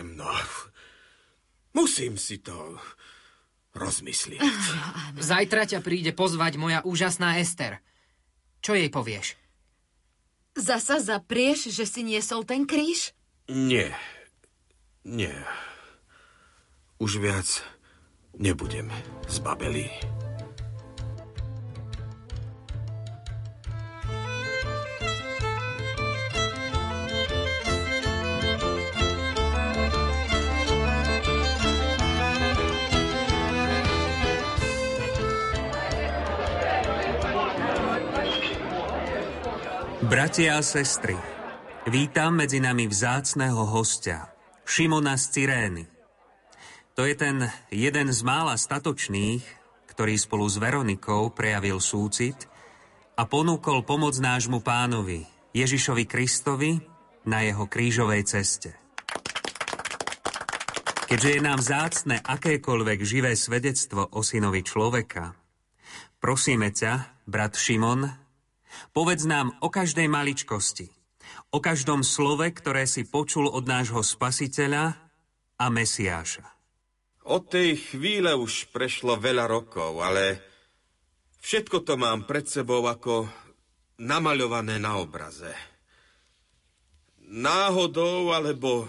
Neviem, no. Musím si to rozmyslieť. Zajtra ťa príde pozvať moja úžasná Ester. Čo jej povieš? Zasa zaprieš, že si niesol ten kríž? Nie. Nie. Už viac nebudem zbabelý. Bratia a sestry, vítam medzi nami vzácného hostia, Šimona z Cyrény. To je ten jeden z mála statočných, ktorý spolu s Veronikou prejavil súcit a ponúkol pomoc nášmu pánovi, Ježišovi Kristovi, na jeho krížovej ceste. Keďže je nám vzácne akékoľvek živé svedectvo o synovi človeka, prosíme ťa, brat Šimon, Povedz nám o každej maličkosti, o každom slove, ktoré si počul od nášho spasiteľa a Mesiáša. Od tej chvíle už prešlo veľa rokov, ale všetko to mám pred sebou ako namaľované na obraze. Náhodou alebo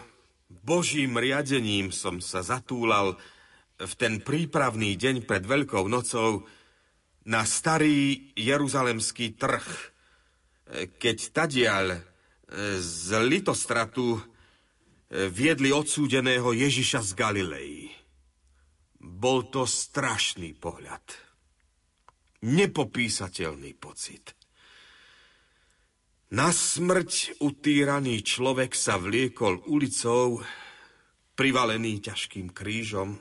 Božím riadením som sa zatúlal v ten prípravný deň pred Veľkou nocou na starý jeruzalemský trh, keď tadiaľ e, z litostratu e, viedli odsúdeného Ježiša z Galilei. Bol to strašný pohľad. Nepopísateľný pocit. Na smrť utýraný človek sa vliekol ulicou, privalený ťažkým krížom.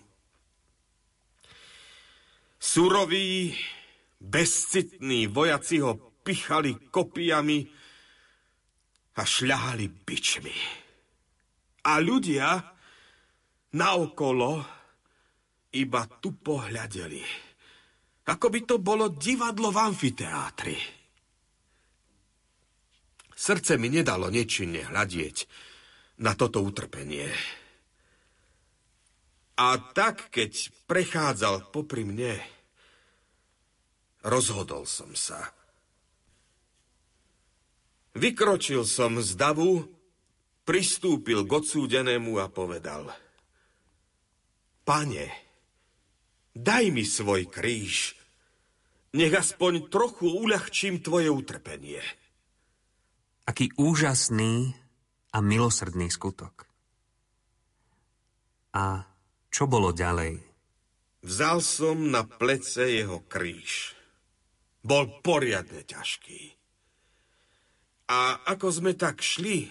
Surový, Bezcitní vojaci ho pichali kopijami a šľahali bičmi. A ľudia naokolo iba tu pohľadeli. Ako by to bolo divadlo v amfiteátri. Srdce mi nedalo nečinne hľadieť na toto utrpenie. A tak, keď prechádzal popri mne, Rozhodol som sa. Vykročil som z davu, pristúpil k odsúdenému a povedal Pane, daj mi svoj kríž, nech aspoň trochu uľahčím tvoje utrpenie. Aký úžasný a milosrdný skutok. A čo bolo ďalej? Vzal som na plece jeho kríž bol poriadne ťažký. A ako sme tak šli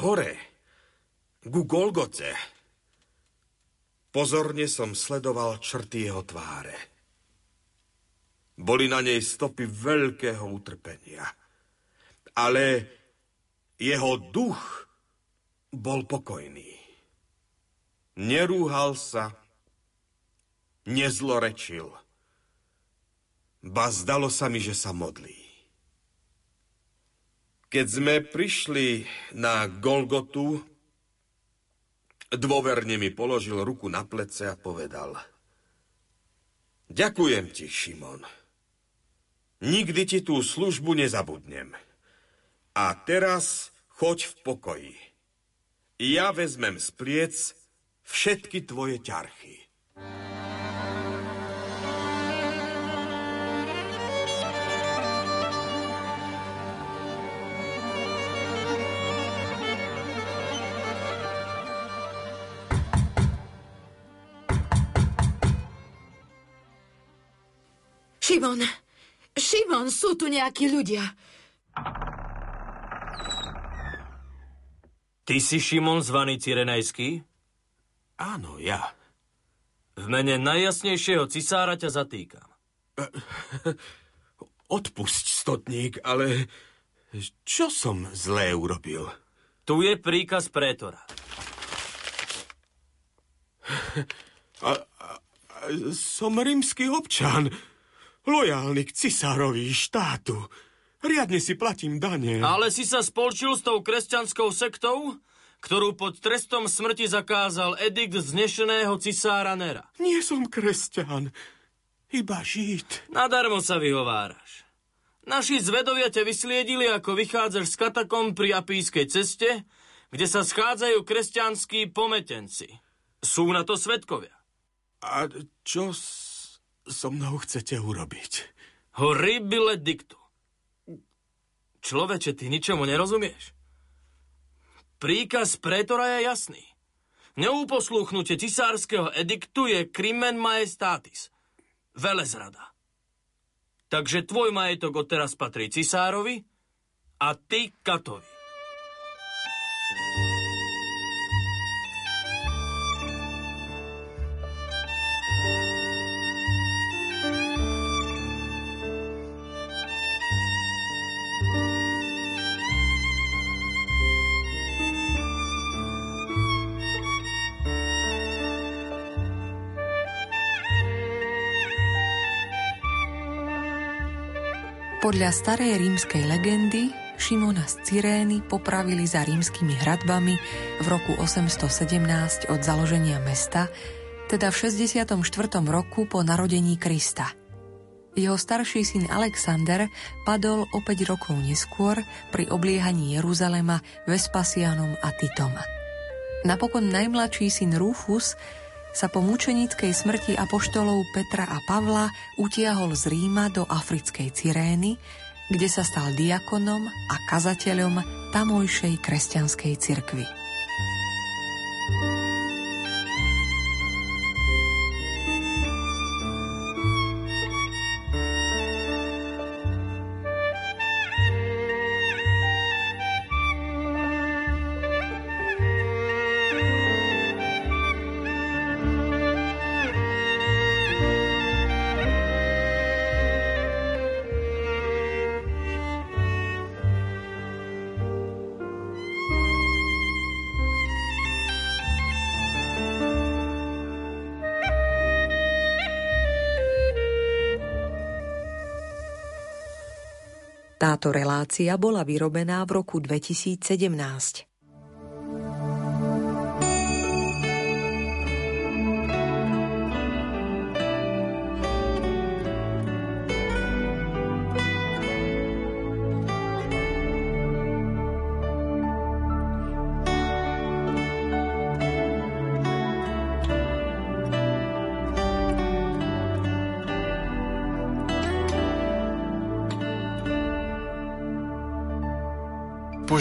hore, ku Golgote, pozorne som sledoval črty jeho tváre. Boli na nej stopy veľkého utrpenia. Ale jeho duch bol pokojný. Nerúhal sa, nezlorečil – ba zdalo sa mi, že sa modlí. Keď sme prišli na Golgotu, dôverne mi položil ruku na plece a povedal Ďakujem ti, Šimon. Nikdy ti tú službu nezabudnem. A teraz choď v pokoji. Ja vezmem z pliec všetky tvoje ťarchy. Šimon, Šimon, sú tu nejakí ľudia. Ty si Šimon zvaný Cyrenajský? Áno, ja. V mene najjasnejšieho cisára ťa zatýkam. Odpusť, stotník, ale čo som zlé urobil? Tu je príkaz prétora. A, a, a, som rímsky občan. Lojálny k cisárovi štátu. Riadne si platím dane. Ale si sa spolčil s tou kresťanskou sektou? ktorú pod trestom smrti zakázal edikt znešeného cisára Nera. Nie som kresťan, iba žid. Nadarmo sa vyhováraš. Naši zvedovia ťa vysliedili, ako vychádzaš z katakom pri apískej ceste, kde sa schádzajú kresťanskí pometenci. Sú na to svetkovia. A čo so mnou chcete urobiť? Horribile dictu. Človeče, ty ničomu nerozumieš? Príkaz prétora je jasný. Neúposluchnutie cisárskeho ediktu je crimen majestatis. Velezrada. Takže tvoj majetok odteraz patrí cisárovi a ty katovi. Podľa starej rímskej legendy Šimona z Cyrény popravili za rímskymi hradbami v roku 817 od založenia mesta, teda v 64. roku po narodení Krista. Jeho starší syn Alexander padol o 5 rokov neskôr pri obliehaní Jeruzalema Vespasianom a Titom. Napokon najmladší syn Rufus sa po mučenickej smrti apoštolov Petra a Pavla utiahol z Ríma do africkej Cyrény, kde sa stal diakonom a kazateľom tamojšej kresťanskej cirkvi. Táto relácia bola vyrobená v roku 2017.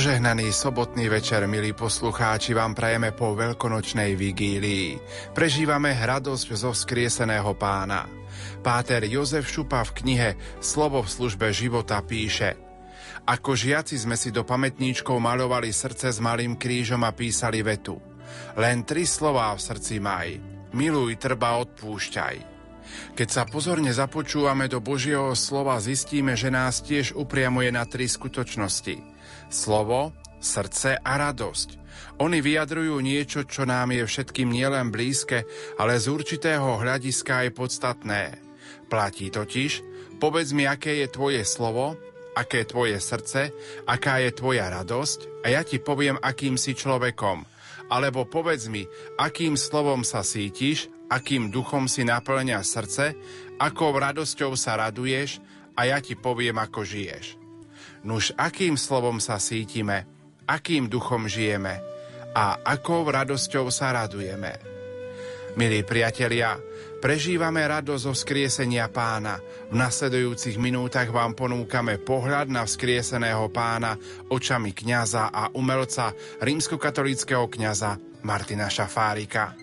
Požehnaný sobotný večer, milí poslucháči, vám prajeme po veľkonočnej vigílii. Prežívame radosť zo vzkrieseného pána. Páter Jozef Šupa v knihe Slovo v službe života píše Ako žiaci sme si do pamätníčkov malovali srdce s malým krížom a písali vetu. Len tri slová v srdci maj. Miluj, trba, odpúšťaj. Keď sa pozorne započúvame do Božieho slova, zistíme, že nás tiež upriamuje na tri skutočnosti. Slovo, srdce a radosť. Oni vyjadrujú niečo, čo nám je všetkým nielen blízke, ale z určitého hľadiska aj podstatné. Platí totiž, povedz mi, aké je tvoje slovo, aké je tvoje srdce, aká je tvoja radosť a ja ti poviem, akým si človekom. Alebo povedz mi, akým slovom sa sítiš, akým duchom si naplňa srdce, akou radosťou sa raduješ a ja ti poviem, ako žiješ. Nuž akým slovom sa sítime, akým duchom žijeme a akou radosťou sa radujeme. Milí priatelia, prežívame radosť zo vzkriesenia pána. V nasledujúcich minútach vám ponúkame pohľad na vzkrieseného pána očami kňaza a umelca rímskokatolického kňaza Martina Šafárika.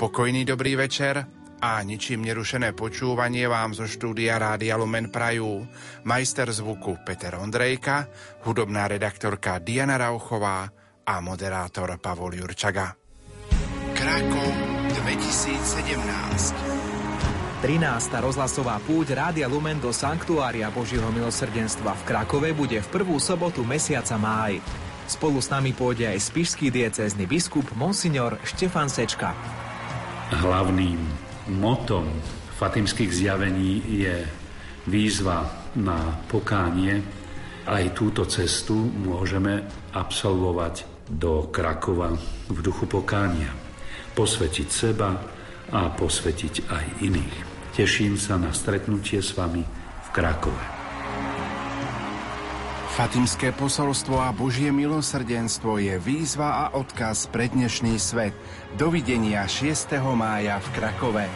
Pokojný dobrý večer a ničím nerušené počúvanie vám zo štúdia Rádia Lumen Prajú majster zvuku Peter Ondrejka, hudobná redaktorka Diana Rauchová a moderátor Pavol Jurčaga. Krakov 2017 13. rozhlasová púť Rádia Lumen do Sanktuária Božieho milosrdenstva v Krakove bude v prvú sobotu mesiaca máj. Spolu s nami pôjde aj spišský diecézny biskup Monsignor Štefan Sečka. Hlavným motom fatimských zjavení je výzva na pokánie. Aj túto cestu môžeme absolvovať do Krakova v duchu pokánia, posvetiť seba a posvetiť aj iných. Teším sa na stretnutie s vami v Krakove. Fatimské posolstvo a Božie milosrdenstvo je výzva a odkaz pre dnešný svet. Dovidenia 6. mája v Krakove.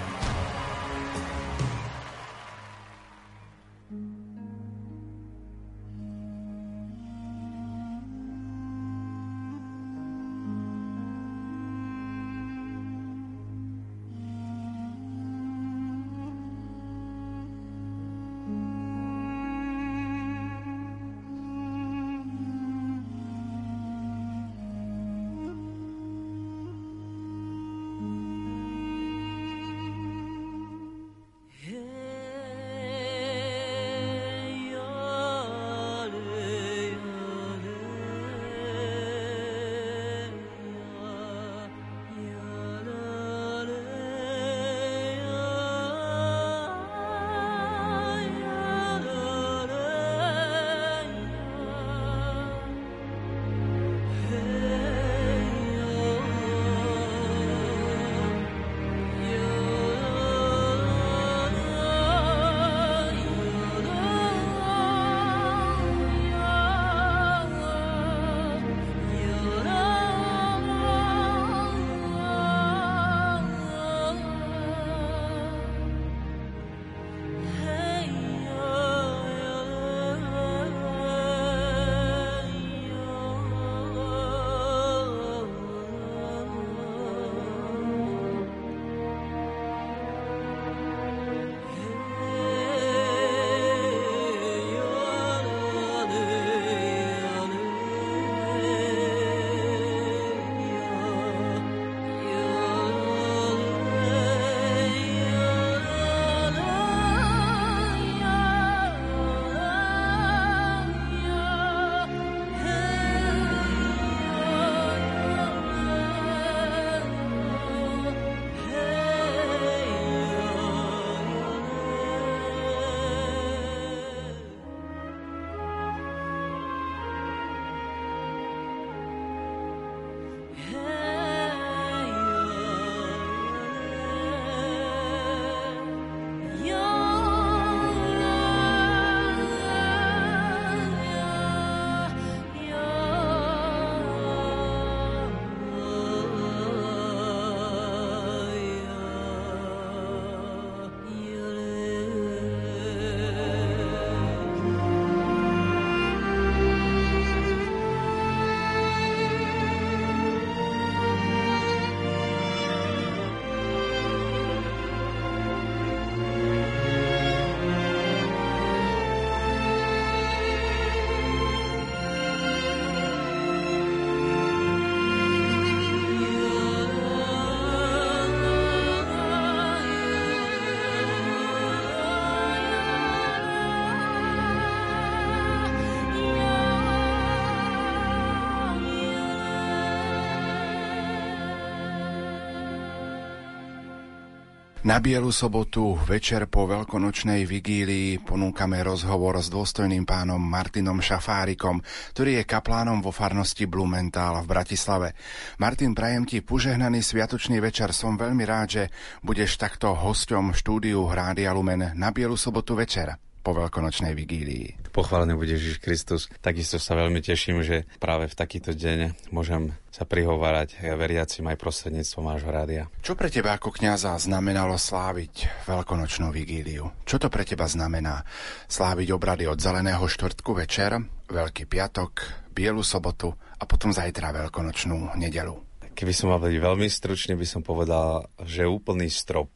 Na Bielu sobotu, večer po veľkonočnej vigílii, ponúkame rozhovor s dôstojným pánom Martinom Šafárikom, ktorý je kaplánom vo farnosti Blumenthal v Bratislave. Martin, prajem ti požehnaný sviatočný večer. Som veľmi rád, že budeš takto hosťom štúdiu Hrádia Lumen na Bielu sobotu večer po veľkonočnej vigílii. Pochválený bude Ježiš Kristus. Takisto sa veľmi teším, že práve v takýto deň môžem sa prihovárať veriacim aj prostredníctvom vášho rádia. Čo pre teba ako kňaza znamenalo sláviť veľkonočnú vigíliu? Čo to pre teba znamená sláviť obrady od Zeleného štvrtku večer, Veľký piatok, Bielu sobotu a potom zajtra veľkonočnú nedelu? Keby som mal byť veľmi stručný, by som povedal, že úplný strop.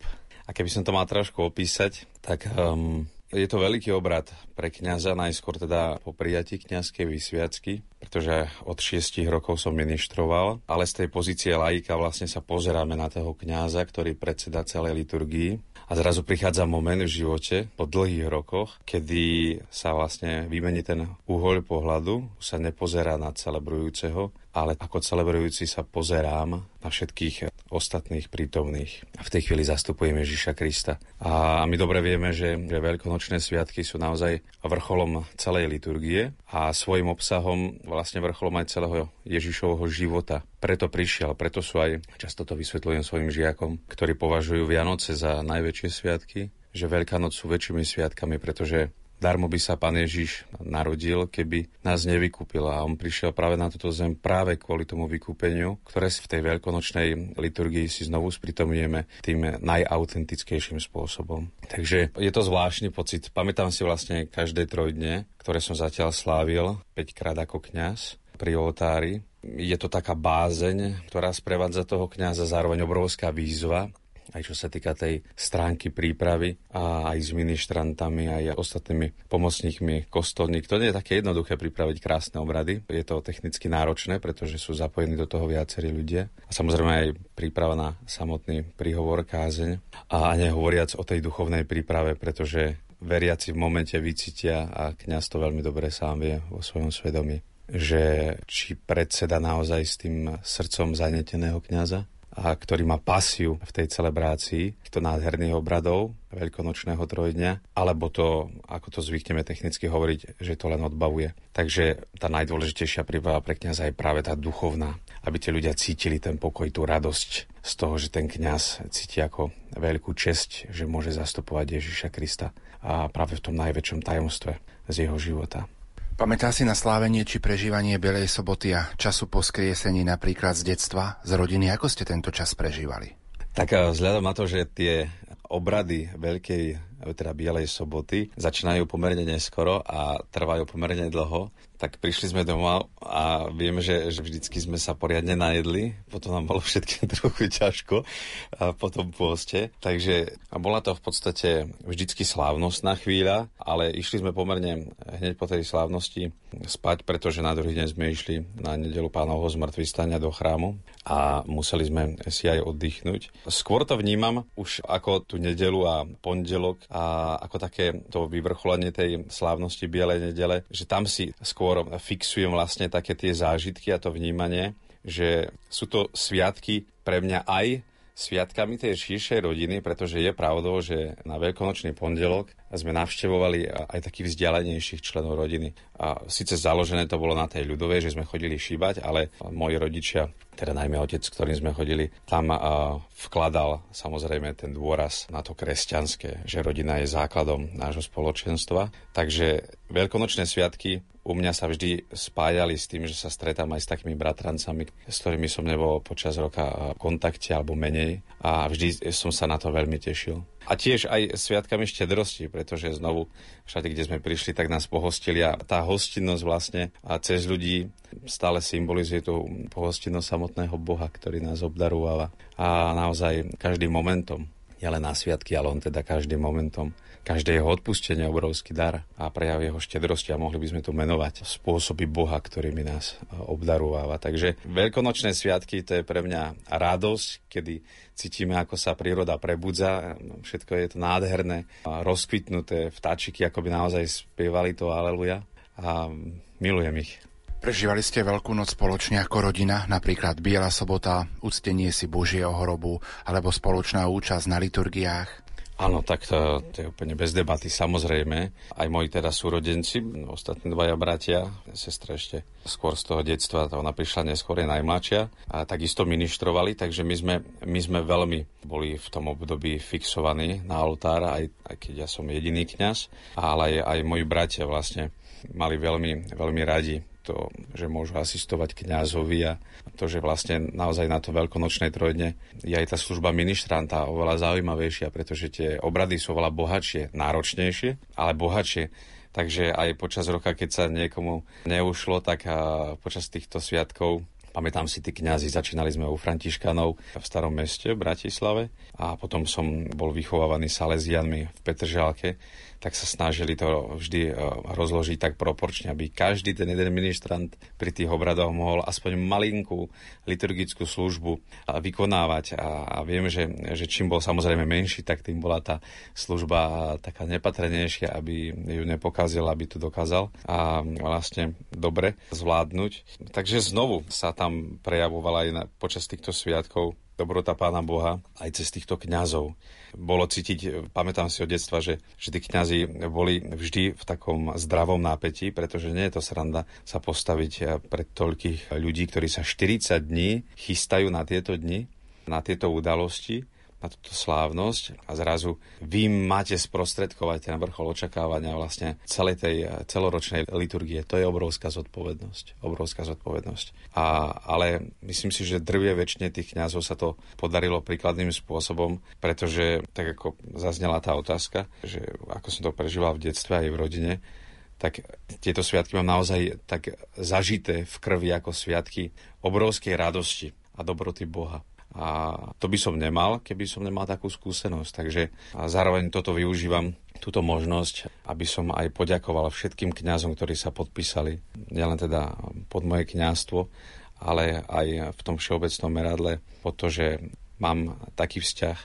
A keby som to mal trošku opísať, tak um, je to veľký obrad pre kňaza, najskôr teda po prijatí kňazskej vysviacky, pretože od 6 rokov som ministroval, ale z tej pozície laika vlastne sa pozeráme na toho kňaza, ktorý predseda celej liturgii. A zrazu prichádza moment v živote po dlhých rokoch, kedy sa vlastne vymení ten uhol pohľadu, sa nepozerá na celebrujúceho ale ako celebrujúci sa pozerám na všetkých ostatných prítomných. A v tej chvíli zastupujem Ježiša Krista. A my dobre vieme, že, veľkonočné sviatky sú naozaj vrcholom celej liturgie a svojim obsahom vlastne vrcholom aj celého Ježišovho života. Preto prišiel, preto sú aj, často to vysvetľujem svojim žiakom, ktorí považujú Vianoce za najväčšie sviatky, že Veľká noc sú väčšími sviatkami, pretože Darmo by sa pán Ježiš narodil, keby nás nevykúpil. A on prišiel práve na túto zem práve kvôli tomu vykúpeniu, ktoré si v tej veľkonočnej liturgii si znovu spritomujeme tým najautentickejším spôsobom. Takže je to zvláštny pocit. Pamätám si vlastne každé trojdne, ktoré som zatiaľ slávil, 5 krát ako kňaz pri oltári. Je to taká bázeň, ktorá sprevádza toho kňaza, zároveň obrovská výzva, aj čo sa týka tej stránky prípravy a aj s ministrantami, aj ostatnými pomocníkmi kostolník. To nie je také jednoduché pripraviť krásne obrady. Je to technicky náročné, pretože sú zapojení do toho viacerí ľudia. A samozrejme aj príprava na samotný príhovor, kázeň. A nehovoriac o tej duchovnej príprave, pretože veriaci v momente vycítia a kňaz to veľmi dobre sám vie vo svojom svedomí že či predseda naozaj s tým srdcom zaneteného kňaza, a ktorý má pasiu v tej celebrácii týchto nádherných obradov veľkonočného trojdňa, alebo to, ako to zvykneme technicky hovoriť, že to len odbavuje. Takže tá najdôležitejšia príprava pre kniaza je práve tá duchovná, aby tie ľudia cítili ten pokoj, tú radosť z toho, že ten kňaz cíti ako veľkú česť, že môže zastupovať Ježiša Krista a práve v tom najväčšom tajomstve z jeho života. Pamätá si na slávenie či prežívanie Bielej soboty a času po skriesení napríklad z detstva, z rodiny? Ako ste tento čas prežívali? Tak eh, vzhľadom na to, že tie obrady Veľkej, teda Bielej soboty začínajú pomerne neskoro a trvajú pomerne dlho, tak prišli sme domov a viem, že, že vždycky sme sa poriadne najedli, potom nám bolo všetkým trochu ťažko a po tom pôste. Takže a bola to v podstate vždycky slávnostná chvíľa, ale išli sme pomerne hneď po tej slávnosti spať, pretože na druhý deň sme išli na nedelu pánovho zmrtvistania do chrámu a museli sme si aj oddychnúť. Skôr to vnímam už ako tú nedelu a pondelok a ako také to vyvrcholenie tej slávnosti Bielej nedele, že tam si skôr skôr fixujem vlastne také tie zážitky a to vnímanie, že sú to sviatky pre mňa aj sviatkami tej širšej rodiny, pretože je pravdou, že na veľkonočný pondelok sme navštevovali aj takých vzdialenejších členov rodiny. A síce založené to bolo na tej ľudovej, že sme chodili šíbať, ale moji rodičia, teda najmä otec, s ktorým sme chodili, tam vkladal samozrejme ten dôraz na to kresťanské, že rodina je základom nášho spoločenstva. Takže veľkonočné sviatky u mňa sa vždy spájali s tým, že sa stretám aj s takými bratrancami, s ktorými som nebol počas roka v kontakte alebo menej. A vždy som sa na to veľmi tešil. A tiež aj sviatkami štedrosti, pretože znovu všade, kde sme prišli, tak nás pohostili. A tá hostinnosť vlastne a cez ľudí stále symbolizuje tú pohostinnosť samotného Boha, ktorý nás obdarúva a naozaj každým momentom, nielen na sviatky, ale on teda každým momentom Každé jeho odpustenie obrovský dar a prejav jeho štedrosti a mohli by sme tu menovať spôsoby Boha, ktorými nás e, obdarúva. Takže veľkonočné sviatky to je pre mňa radosť, kedy cítime, ako sa príroda prebudza, všetko je to nádherné, rozkvitnuté vtáčiky, ako by naozaj spievali to Aleluja a milujem ich. Prežívali ste Veľkú noc spoločne ako rodina, napríklad Biela sobota, uctenie si Božieho hrobu alebo spoločná účasť na liturgiách? Áno, tak to, to je úplne bez debaty, samozrejme. Aj moji teda súrodenci, ostatní dvaja bratia, sestra ešte skôr z toho detstva, to ona prišla neskôr, je najmladšia, a takisto ministrovali, takže my sme, my sme veľmi boli v tom období fixovaní na oltár, aj, aj keď ja som jediný kňaz, ale aj, aj moji bratia vlastne mali veľmi, veľmi radi to, že môžu asistovať kňazovi a to, že vlastne naozaj na to veľkonočnej trojdne je aj tá služba ministranta oveľa zaujímavejšia, pretože tie obrady sú oveľa bohatšie, náročnejšie, ale bohatšie. Takže aj počas roka, keď sa niekomu neušlo, tak počas týchto sviatkov Pamätám si, tí kňazi, začínali sme u Františkanov v starom meste v Bratislave a potom som bol vychovávaný Salesianmi v Petržalke tak sa snažili to vždy e, rozložiť tak proporčne, aby každý ten jeden ministrant pri tých obradoch mohol aspoň malinkú liturgickú službu vykonávať. A, a viem, že, že čím bol samozrejme menší, tak tým bola tá služba taká nepatrenejšia, aby ju nepokázil, aby to dokázal a vlastne dobre zvládnuť. Takže znovu sa tam prejavovala aj na, počas týchto sviatkov dobrota Pána Boha aj cez týchto kňazov. Bolo cítiť, pamätám si od detstva, že, že tí kňazi boli vždy v takom zdravom nápetí, pretože nie je to sranda sa postaviť pred toľkých ľudí, ktorí sa 40 dní chystajú na tieto dni, na tieto udalosti na túto slávnosť a zrazu vy máte sprostredkovať ten vrchol očakávania vlastne celej tej celoročnej liturgie. To je obrovská zodpovednosť. Obrovská zodpovednosť. A, ale myslím si, že drvie väčšine tých kňazov sa to podarilo príkladným spôsobom, pretože tak ako zaznela tá otázka, že ako som to prežíval v detstve aj v rodine, tak tieto sviatky mám naozaj tak zažité v krvi ako sviatky obrovskej radosti a dobroty Boha. A to by som nemal, keby som nemal takú skúsenosť. Takže a zároveň toto využívam, túto možnosť, aby som aj poďakoval všetkým kňazom, ktorí sa podpísali, nielen teda pod moje kňazstvo, ale aj v tom všeobecnom meradle, po to, že mám taký vzťah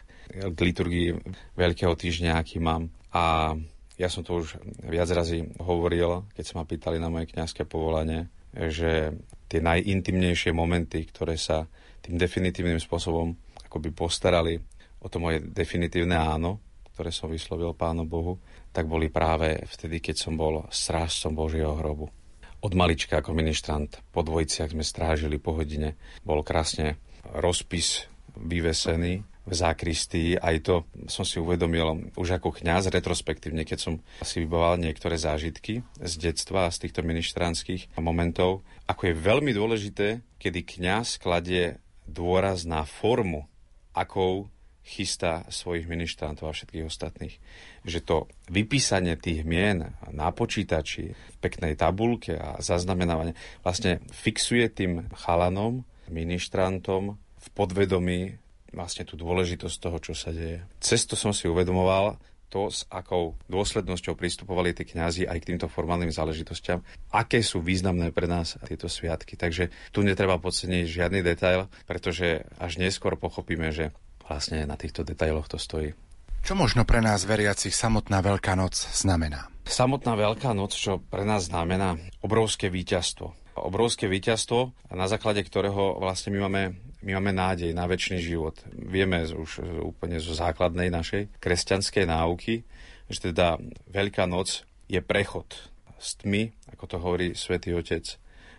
k liturgii Veľkého týždňa, aký mám. A ja som to už viac razy hovoril, keď sa ma pýtali na moje kňazské povolanie, že tie najintimnejšie momenty, ktoré sa tým definitívnym spôsobom akoby postarali o to moje definitívne áno, ktoré som vyslovil Pánu Bohu, tak boli práve vtedy, keď som bol strážcom Božieho hrobu. Od malička ako ministrant po dvojiciach sme strážili po hodine. Bol krásne rozpis vyvesený v zákristii. Aj to som si uvedomil už ako kňaz retrospektívne, keď som si vybával niektoré zážitky z detstva a z týchto ministrantských momentov, ako je veľmi dôležité, kedy kňaz kladie dôraz na formu, akou chystá svojich ministrantov a všetkých ostatných. Že to vypísanie tých mien na počítači, v peknej tabulke a zaznamenávanie vlastne fixuje tým chalanom, ministrantom v podvedomí vlastne tú dôležitosť toho, čo sa deje. Cesto som si uvedomoval, to, s akou dôslednosťou pristupovali tí kňazi aj k týmto formálnym záležitostiam, aké sú významné pre nás tieto sviatky. Takže tu netreba podceniť žiadny detail, pretože až neskôr pochopíme, že vlastne na týchto detailoch to stojí. Čo možno pre nás veriacich samotná Veľká noc znamená? Samotná Veľká noc, čo pre nás znamená obrovské víťazstvo. Obrovské víťazstvo, na základe ktorého vlastne my máme my máme nádej na väčší život. Vieme už úplne zo základnej našej kresťanskej náuky, že teda Veľká noc je prechod z tmy, ako to hovorí svätý otec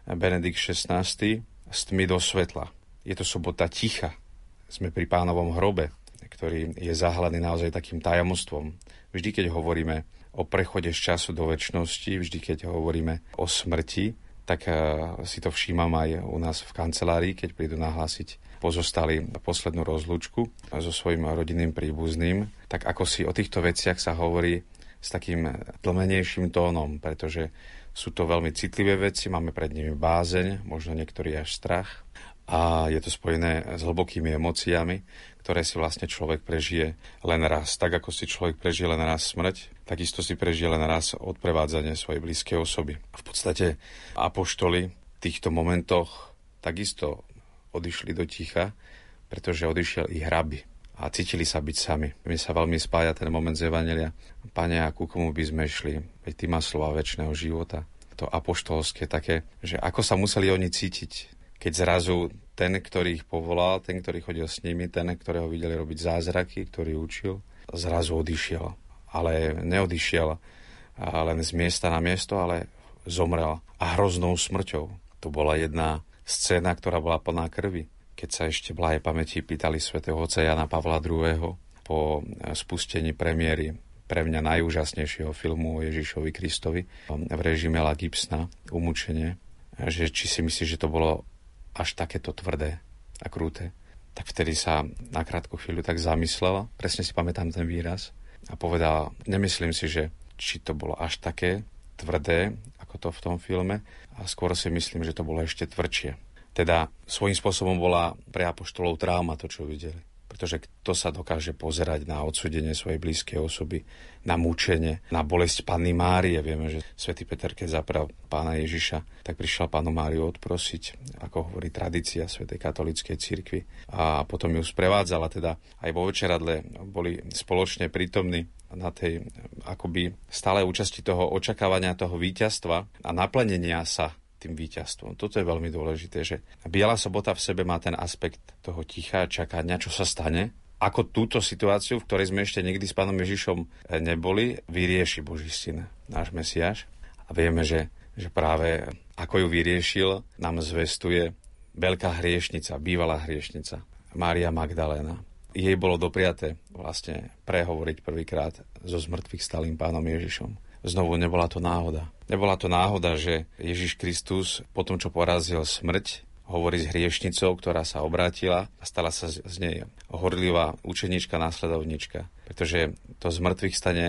Benedikt XVI, z tmy do svetla. Je to sobota ticha. Sme pri pánovom hrobe, ktorý je zahladený naozaj takým tajomstvom. Vždy, keď hovoríme o prechode z času do väčšnosti, vždy, keď hovoríme o smrti, tak eh, si to všímam aj u nás v kancelárii, keď prídu nahlásiť pozostali poslednú rozlúčku so svojím rodinným príbuzným, tak ako si o týchto veciach sa hovorí s takým tlmenejším tónom, pretože sú to veľmi citlivé veci, máme pred nimi bázeň, možno niektorý až strach a je to spojené s hlbokými emóciami, ktoré si vlastne človek prežije len raz. Tak ako si človek prežije len raz smrť, takisto si prežije len raz odprevádzanie svojej blízkej osoby. V podstate apoštoli v týchto momentoch takisto odišli do ticha, pretože odišiel ich hraby a cítili sa byť sami. Mne sa veľmi spája ten moment z Evangelia. Pane, a ku komu by sme šli? Veď ty má slova väčšného života. To apoštolské také, že ako sa museli oni cítiť, keď zrazu ten, ktorý ich povolal, ten, ktorý chodil s nimi, ten, ktorého videli robiť zázraky, ktorý učil, zrazu odišiel. Ale neodišiel len z miesta na miesto, ale zomrel a hroznou smrťou. To bola jedna scéna, ktorá bola plná krvi. Keď sa ešte blahé pamäti pýtali svätého oca Jana Pavla II. po spustení premiéry pre mňa najúžasnejšieho filmu o Ježišovi Kristovi v režime La Gibsona, Umúčenie, že či si myslí, že to bolo až takéto tvrdé a krúte. Tak vtedy sa na krátku chvíľu tak zamyslela, presne si pamätám ten výraz, a povedal, nemyslím si, že či to bolo až také tvrdé, ako to v tom filme, a skôr si myslím, že to bolo ešte tvrdšie. Teda svojím spôsobom bola pre apoštolov trauma to, čo videli. Pretože kto sa dokáže pozerať na odsudenie svojej blízkej osoby, na mučenie, na bolesť Panny Márie. Vieme, že svätý Peter, keď zapral pána Ježiša, tak prišiel pánu Máriu odprosiť, ako hovorí tradícia svätej katolíckej cirkvi. A potom ju sprevádzala, teda aj vo večeradle boli spoločne prítomní na tej akoby stále účasti toho očakávania toho víťazstva a naplnenia sa tým víťazstvom. Toto je veľmi dôležité, že Biela sobota v sebe má ten aspekt toho ticha čakania, čo sa stane, ako túto situáciu, v ktorej sme ešte nikdy s pánom Ježišom eh, neboli, vyrieši Boží syn, náš Mesiáš. A vieme, že, že práve ako ju vyriešil, nám zvestuje veľká hriešnica, bývalá hriešnica, Mária Magdalena. Jej bolo dopriaté vlastne prehovoriť prvýkrát so zmrtvých stalým pánom Ježišom. Znovu nebola to náhoda. Nebola to náhoda, že Ježiš Kristus po tom, čo porazil smrť, hovorí s hriešnicou, ktorá sa obrátila a stala sa z nej horlivá učenička, následovnička. Pretože to z mŕtvych stane,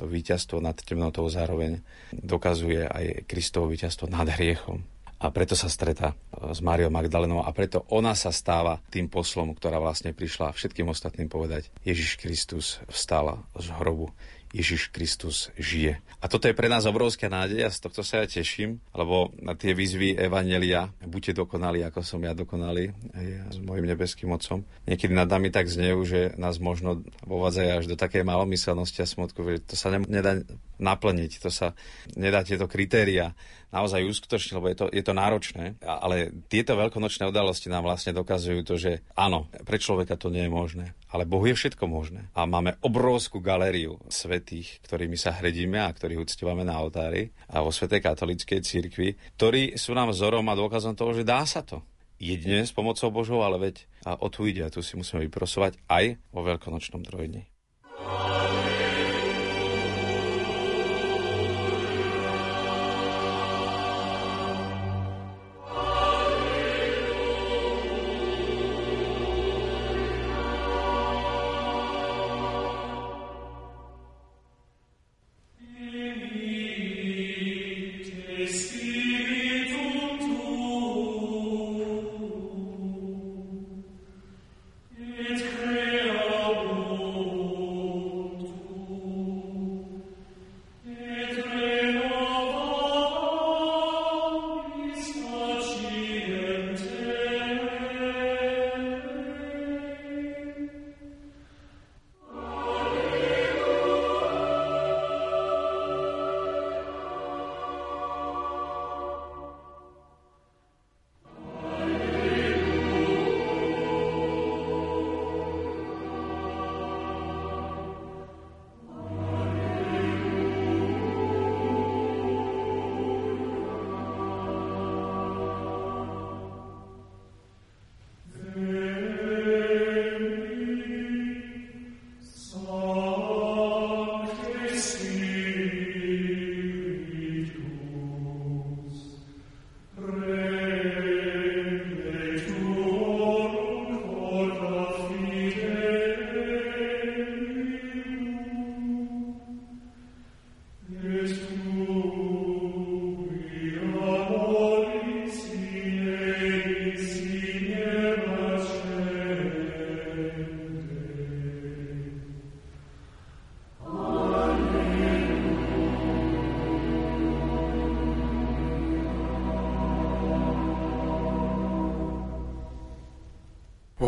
to víťazstvo nad temnotou zároveň dokazuje aj Kristovo víťazstvo nad hriechom. A preto sa stretá s Máriou Magdalenou a preto ona sa stáva tým poslom, ktorá vlastne prišla všetkým ostatným povedať Ježiš Kristus vstala z hrobu. Ježiš Kristus žije. A toto je pre nás obrovská nádej a z tohto sa ja teším, lebo na tie výzvy Evanelia, buďte dokonali, ako som ja dokonalý, aj s mojim nebeským mocom, niekedy nad nami tak znejú, že nás možno vovádzajú až do takej malomyselnosti a smutku, že to sa nedá naplniť, to sa nedá tieto kritéria naozaj uskutočniť, lebo je to, je to náročné. Ale tieto veľkonočné udalosti nám vlastne dokazujú to, že áno, pre človeka to nie je možné, ale Bohu je všetko možné. A máme obrovskú galériu svetých, ktorými sa hredíme a ktorých uctievame na oltári a vo Svetej katolíckej cirkvi, ktorí sú nám vzorom a dôkazom toho, že dá sa to jedine s pomocou Božou, ale veď a o tu ide a tu si musíme vyprosovať aj vo veľkonočnom trojdni.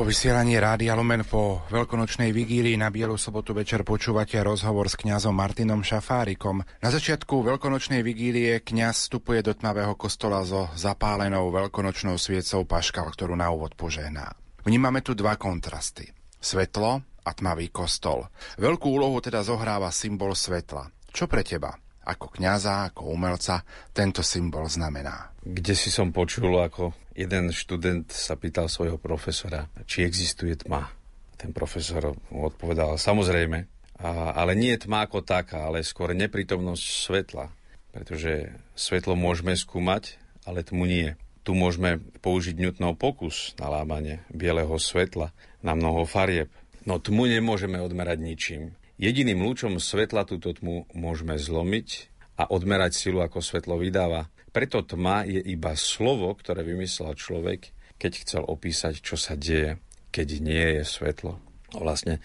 Vysielaní Rádia Lumen po veľkonočnej vigílii na Bielu sobotu večer počúvate rozhovor s kňazom Martinom Šafárikom. Na začiatku veľkonočnej vigílie kňaz vstupuje do tmavého kostola so zapálenou veľkonočnou sviecou paškal, ktorú na úvod požehná. Vnímame tu dva kontrasty. Svetlo a tmavý kostol. Veľkú úlohu teda zohráva symbol svetla. Čo pre teba? Ako kňaza, ako umelca tento symbol znamená. Kde si som počul, ako jeden študent sa pýtal svojho profesora, či existuje tma. Ten profesor mu odpovedal, samozrejme, a, ale nie tma ako taká, ale skôr neprítomnosť svetla. Pretože svetlo môžeme skúmať, ale tmu nie. Tu môžeme použiť Newtonov pokus na lámanie bieleho svetla na mnoho farieb. No tmu nemôžeme odmerať ničím. Jediným lúčom svetla túto tmu môžeme zlomiť a odmerať silu, ako svetlo vydáva. Preto tma je iba slovo, ktoré vymyslel človek, keď chcel opísať, čo sa deje, keď nie je svetlo. Vlastne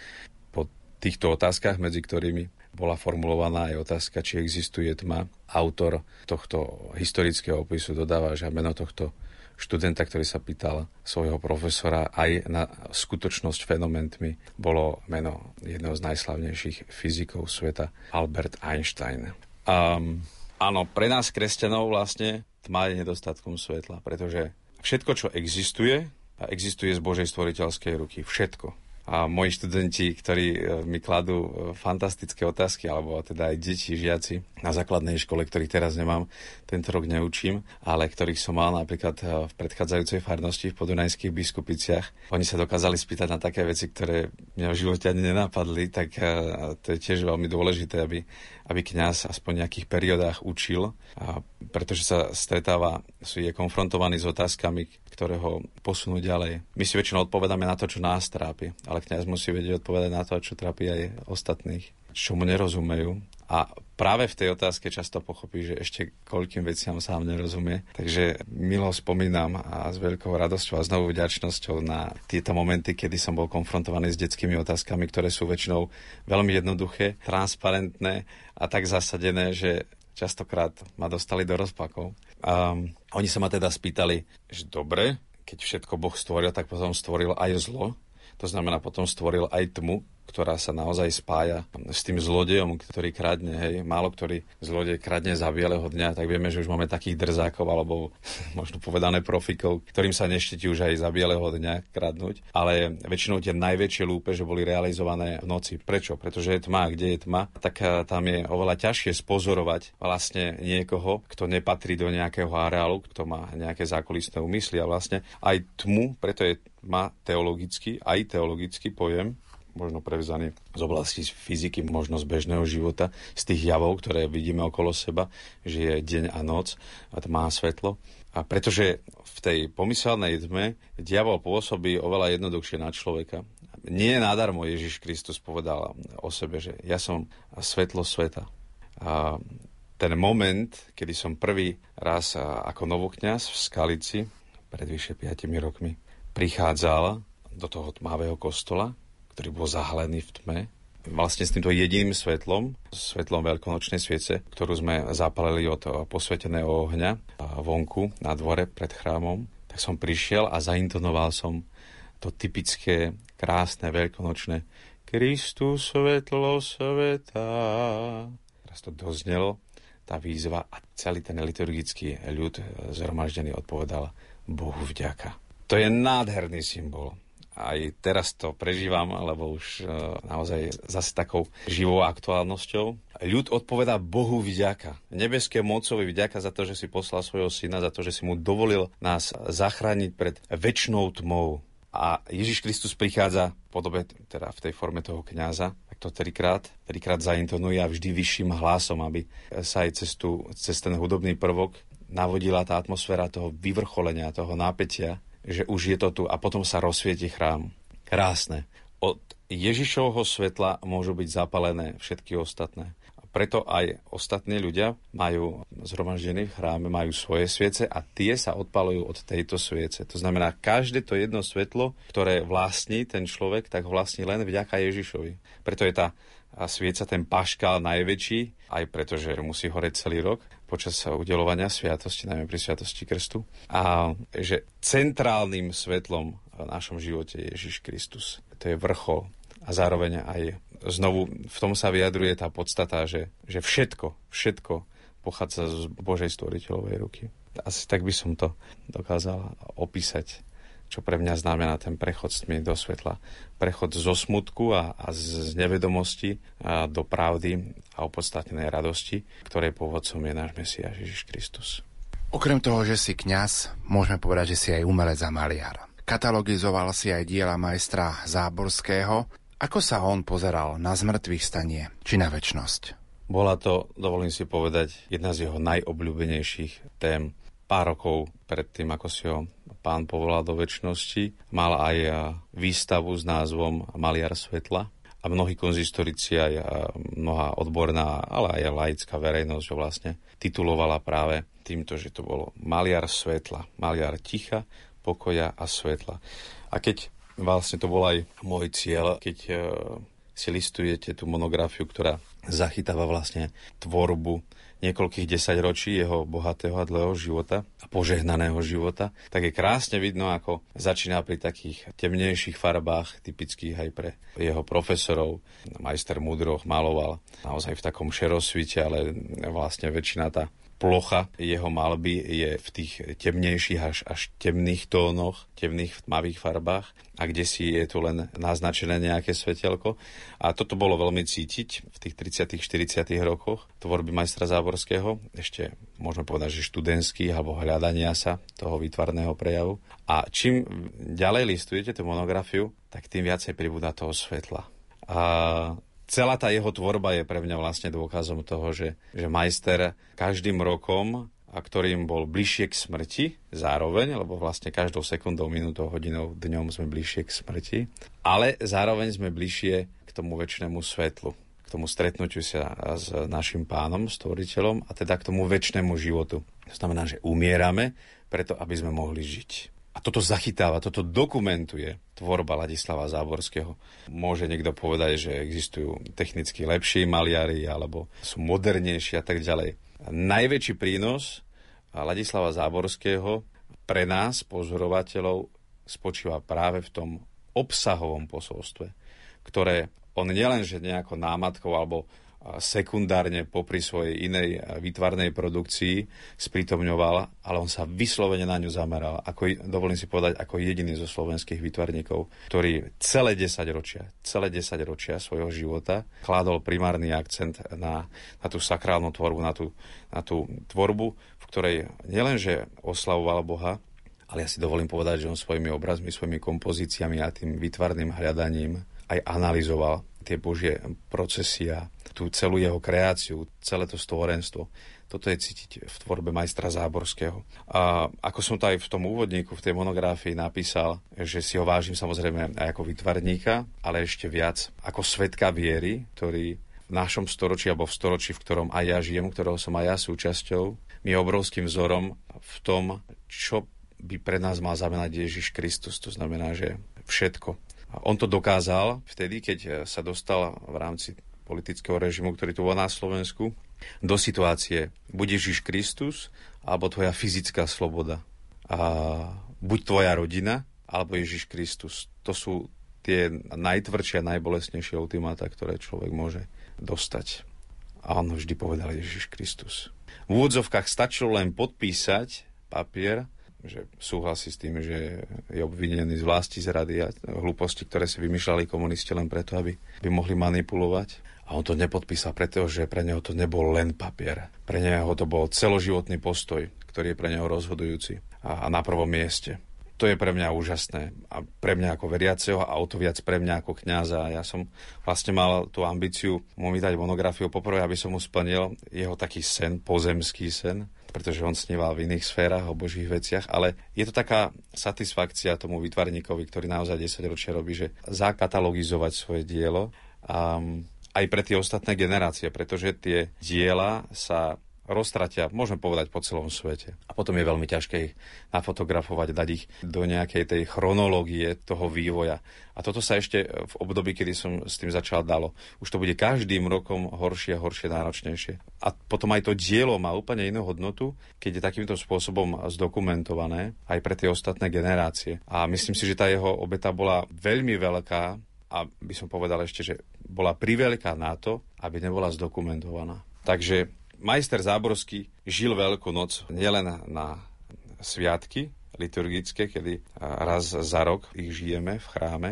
po týchto otázkach, medzi ktorými bola formulovaná aj otázka, či existuje tma. Autor tohto historického opisu dodáva, že meno tohto študenta, ktorý sa pýtal svojho profesora aj na skutočnosť fenomentmi, bolo meno jedného z najslavnejších fyzikov sveta, Albert Einstein. Um, áno, pre nás kresťanov vlastne tma je nedostatkom svetla, pretože všetko, čo existuje, existuje z Božej stvoriteľskej ruky. Všetko a moji študenti, ktorí e, mi kladú e, fantastické otázky, alebo teda aj deti, žiaci na základnej škole, ktorých teraz nemám, tento rok neučím, ale ktorých som mal napríklad e, v predchádzajúcej farnosti v podunajských biskupiciach. Oni sa dokázali spýtať na také veci, ktoré mňa v živote ani nenapadli, tak to je tiež veľmi dôležité, aby, aby kňaz aspoň v nejakých periodách učil, a pretože sa stretáva, je konfrontovaný s otázkami, ktoré ho posunú ďalej. My si väčšinou odpovedáme na to, čo nás trápi, ale kňaz musí vedieť odpovedať na to, čo trápi aj ostatných, čo mu nerozumejú. A práve v tej otázke často pochopí, že ešte koľkým veciam sám nerozumie. Takže milo spomínam a s veľkou radosťou a znovu vďačnosťou na tieto momenty, kedy som bol konfrontovaný s detskými otázkami, ktoré sú väčšinou veľmi jednoduché, transparentné a tak zasadené, že častokrát ma dostali do rozpakov. A oni sa ma teda spýtali, že dobre, keď všetko Boh stvoril, tak potom stvoril aj zlo. To znamená, potom stvoril aj tmu, ktorá sa naozaj spája s tým zlodejom, ktorý kradne, hej, málo ktorý zlodej kradne za bieleho dňa, tak vieme, že už máme takých drzákov, alebo možno povedané profikov, ktorým sa neštetí už aj za bieleho dňa kradnúť, ale väčšinou tie najväčšie lúpeže boli realizované v noci. Prečo? Pretože je tma, kde je tma, tak eh, tam je oveľa ťažšie spozorovať vlastne niekoho, kto nepatrí do nejakého areálu, kto má nejaké zákulisné úmysly a vlastne aj tmu, preto je má teologický, aj teologický pojem, možno prevzaný z oblasti fyziky, možno z bežného života, z tých javov, ktoré vidíme okolo seba, že je deň a noc a má svetlo. A pretože v tej pomyselnej tme diabol pôsobí oveľa jednoduchšie na človeka. Nie nadarmo Ježiš Kristus povedal o sebe, že ja som svetlo sveta. A ten moment, kedy som prvý raz ako novokňaz v Skalici pred vyše 5 rokmi prichádzal do toho tmavého kostola, ktorý bol zahalený v tme. Vlastne s týmto jediným svetlom, svetlom veľkonočnej sviece, ktorú sme zapalili od posveteného ohňa vonku na dvore pred chrámom, tak som prišiel a zaintonoval som to typické, krásne, veľkonočné Kristus svetlo sveta. Teraz to doznelo, tá výzva a celý ten liturgický ľud zhromaždený odpovedal Bohu vďaka. To je nádherný symbol aj teraz to prežívam, lebo už e, naozaj zase takou živou aktuálnosťou. Ľud odpovedá Bohu vďaka. Nebeské mocovi vďaka za to, že si poslal svojho syna, za to, že si mu dovolil nás zachrániť pred väčšnou tmou. A Ježiš Kristus prichádza v podobe, teda v tej forme toho kňaza, tak to trikrát, trikrát zaintonuje a vždy vyšším hlasom, aby sa aj cez, tú, cez ten hudobný prvok navodila tá atmosféra toho vyvrcholenia, toho nápetia, že už je to tu a potom sa rozsvieti chrám. Krásne. Od Ježišovho svetla môžu byť zapalené všetky ostatné. A preto aj ostatní ľudia majú zhromaždení v chráme, majú svoje sviece a tie sa odpalujú od tejto sviece. To znamená, každé to jedno svetlo, ktoré vlastní ten človek, tak vlastní len vďaka Ježišovi. Preto je tá svieca ten paškal najväčší, aj preto, že musí horeť celý rok, počas udelovania sviatosti, najmä pri sviatosti krstu. A že centrálnym svetlom v našom živote je Ježiš Kristus. To je vrchol. A zároveň aj znovu v tom sa vyjadruje tá podstata, že, že všetko, všetko pochádza z Božej stvoriteľovej ruky. Asi tak by som to dokázal opísať čo pre mňa znamená ten prechod s tmy do svetla. Prechod zo smutku a, a z nevedomosti a do pravdy a opodstatnenej radosti, ktorej pôvodcom je náš Mesiáš Ježiš Kristus. Okrem toho, že si kňaz, môžeme povedať, že si aj umelec a maliar. Katalogizoval si aj diela majstra Záborského. Ako sa on pozeral na zmrtvých stanie či na väčnosť? Bola to, dovolím si povedať, jedna z jeho najobľúbenejších tém pár rokov pred tým, ako si ho pán povolal do väčšnosti, mal aj výstavu s názvom Maliar svetla a mnohí konzistorici aj mnoha odborná, ale aj laická verejnosť ho vlastne titulovala práve týmto, že to bolo maliar svetla, maliar ticha, pokoja a svetla. A keď vlastne to bol aj môj cieľ, keď e, si listujete tú monografiu, ktorá zachytáva vlastne tvorbu niekoľkých desaťročí jeho bohatého a dlhého života a požehnaného života, tak je krásne vidno, ako začína pri takých temnejších farbách, typických aj pre jeho profesorov. Majster Mudroch maloval naozaj v takom šerosvite, ale vlastne väčšina tá plocha jeho malby je v tých temnejších až, až temných tónoch, temných tmavých farbách a kde si je tu len naznačené nejaké svetelko. A toto bolo veľmi cítiť v tých 30 40 rokoch tvorby majstra Záborského, ešte môžeme povedať, že študentských alebo hľadania sa toho výtvarného prejavu. A čím ďalej listujete tú monografiu, tak tým viacej pribúda toho svetla. A celá tá jeho tvorba je pre mňa vlastne dôkazom toho, že, že majster každým rokom a ktorým bol bližšie k smrti zároveň, lebo vlastne každou sekundou, minútou, hodinou, dňom sme bližšie k smrti, ale zároveň sme bližšie k tomu väčšnému svetlu, k tomu stretnutiu sa s našim pánom, stvoriteľom a teda k tomu väčšnému životu. To znamená, že umierame preto, aby sme mohli žiť. A toto zachytáva, toto dokumentuje tvorba Ladislava Záborského. Môže niekto povedať, že existujú technicky lepší maliari, alebo sú modernejší a tak ďalej. Najväčší prínos Ladislava Záborského pre nás, pozorovateľov, spočíva práve v tom obsahovom posolstve, ktoré on nielenže nejako námatkou alebo sekundárne popri svojej inej výtvarnej produkcii sprítomňoval, ale on sa vyslovene na ňu zameral. Ako, dovolím si povedať, ako jediný zo slovenských výtvarníkov, ktorý celé 10 ročia, celé 10 ročia svojho života kládol primárny akcent na, na tú sakrálnu tvorbu, na tú, na tú tvorbu, v ktorej nielenže oslavoval Boha, ale ja si dovolím povedať, že on svojimi obrazmi, svojimi kompozíciami a tým výtvarným hľadaním aj analyzoval tie Božie procesia, tú celú jeho kreáciu, celé to stvorenstvo. Toto je cítiť v tvorbe majstra Záborského. A ako som to aj v tom úvodníku, v tej monografii napísal, že si ho vážim samozrejme aj ako vytvarníka, ale ešte viac ako svetka viery, ktorý v našom storočí alebo v storočí, v ktorom aj ja žijem, ktorého som aj ja súčasťou, mi je obrovským vzorom v tom, čo by pre nás mal znamenať Ježiš Kristus. To znamená, že všetko, on to dokázal vtedy, keď eh, sa dostal v rámci politického režimu, ktorý tu bol na Slovensku, do situácie buď Ježiš Kristus, alebo tvoja fyzická sloboda. A buď tvoja rodina, alebo Ježiš Kristus. To sú tie najtvrdšie a najbolesnejšie ultimáta, ktoré človek môže dostať. A on vždy povedal Ježiš Kristus. V úvodzovkách stačilo len podpísať papier že súhlasí s tým, že je obvinený z vlasti zrady a hlúposti, ktoré si vymýšľali komunisti len preto, aby, aby mohli manipulovať. A on to nepodpísal, pretože pre neho to nebol len papier. Pre neho to bol celoživotný postoj, ktorý je pre neho rozhodujúci a, a na prvom mieste. To je pre mňa úžasné. A pre mňa ako veriaceho a o to viac pre mňa ako kňaza. Ja som vlastne mal tú ambíciu mu vydať monografiu poprvé, aby som mu splnil jeho taký sen, pozemský sen, pretože on sníval v iných sférach o božích veciach, ale je to taká satisfakcia tomu vytvarníkovi, ktorý naozaj 10 ročia robí, že zakatalogizovať svoje dielo a aj pre tie ostatné generácie, pretože tie diela sa roztratia, môžeme povedať, po celom svete. A potom je veľmi ťažké ich nafotografovať, dať ich do nejakej tej chronológie toho vývoja. A toto sa ešte v období, kedy som s tým začal, dalo. Už to bude každým rokom horšie a horšie, náročnejšie. A potom aj to dielo má úplne inú hodnotu, keď je takýmto spôsobom zdokumentované aj pre tie ostatné generácie. A myslím si, že tá jeho obeta bola veľmi veľká a by som povedal ešte, že bola priveľká na to, aby nebola zdokumentovaná. Takže majster Záborský žil Veľkú noc nielen na sviatky liturgické, kedy raz za rok ich žijeme v chráme,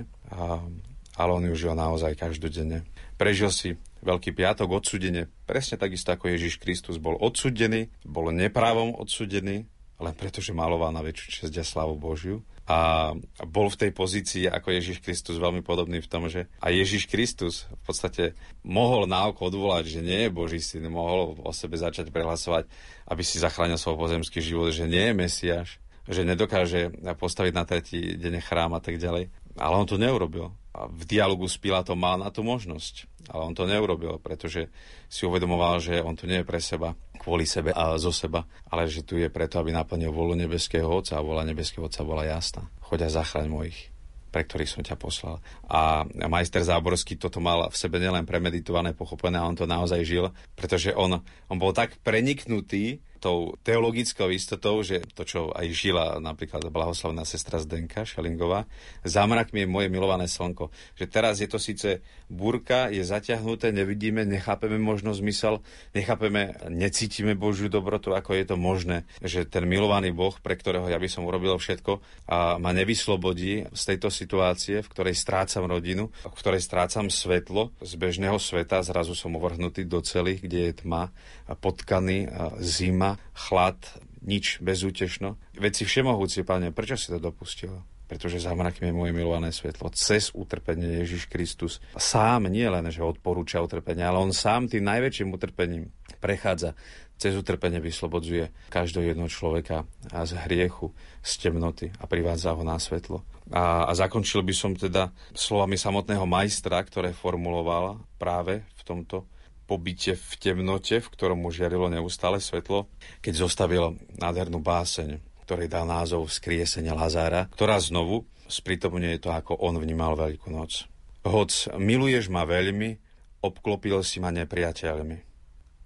ale on ju žil naozaj každodenne. Prežil si Veľký piatok odsudenie, presne takisto ako Ježiš Kristus bol odsudený, bol neprávom odsudený, len preto, že maloval na väčšiu česť a slavu Božiu a bol v tej pozícii ako Ježiš Kristus veľmi podobný v tom, že a Ježiš Kristus v podstate mohol na odvolať, že nie je Boží syn, mohol o sebe začať prehlasovať, aby si zachránil svoj pozemský život, že nie je Mesiáš, že nedokáže postaviť na tretí deň chrám a tak ďalej. Ale on to neurobil. A v dialogu s Pilátom mal na tú možnosť. Ale on to neurobil, pretože si uvedomoval, že on tu nie je pre seba, kvôli sebe a zo seba, ale že tu je preto, aby naplnil volu nebeského Otca a vola nebeského Otca bola jasná. Choď a zachraň mojich pre ktorých som ťa poslal. A majster Záborský toto mal v sebe nielen premeditované, pochopené, on to naozaj žil, pretože on, on bol tak preniknutý tou teologickou istotou, že to, čo aj žila napríklad blahoslavná sestra Zdenka Šelingová, zamrak mi je moje milované slnko. Že teraz je to síce burka, je zaťahnuté, nevidíme, nechápeme možno zmysel, nechápeme, necítime Božiu dobrotu, ako je to možné, že ten milovaný Boh, pre ktorého ja by som urobil všetko, a ma nevyslobodí z tejto situácie, v ktorej strácam rodinu, v ktorej strácam svetlo z bežného sveta, zrazu som uvrhnutý do celých, kde je tma, potkany, zima, chlad, nič bezútešno. Veď si všemohúci, Pane, prečo si to dopustil? pretože zamrakne moje milované svetlo cez utrpenie Ježiš Kristus. Sám nie len, že odporúča utrpenie, ale on sám tým najväčším utrpením prechádza cez utrpenie vyslobodzuje každého jednoho človeka a z hriechu, z temnoty a privádza ho na svetlo. A, a zakončil by som teda slovami samotného majstra, ktoré formuloval práve v tomto pobyte v temnote, v ktorom mu žiarilo neustále svetlo, keď zostavil nádhernú báseň, ktorej dal názov Skriesenia Lazára, ktorá znovu sprítomňuje to, ako on vnímal Veľkú noc. Hoc miluješ ma veľmi, obklopil si ma nepriateľmi.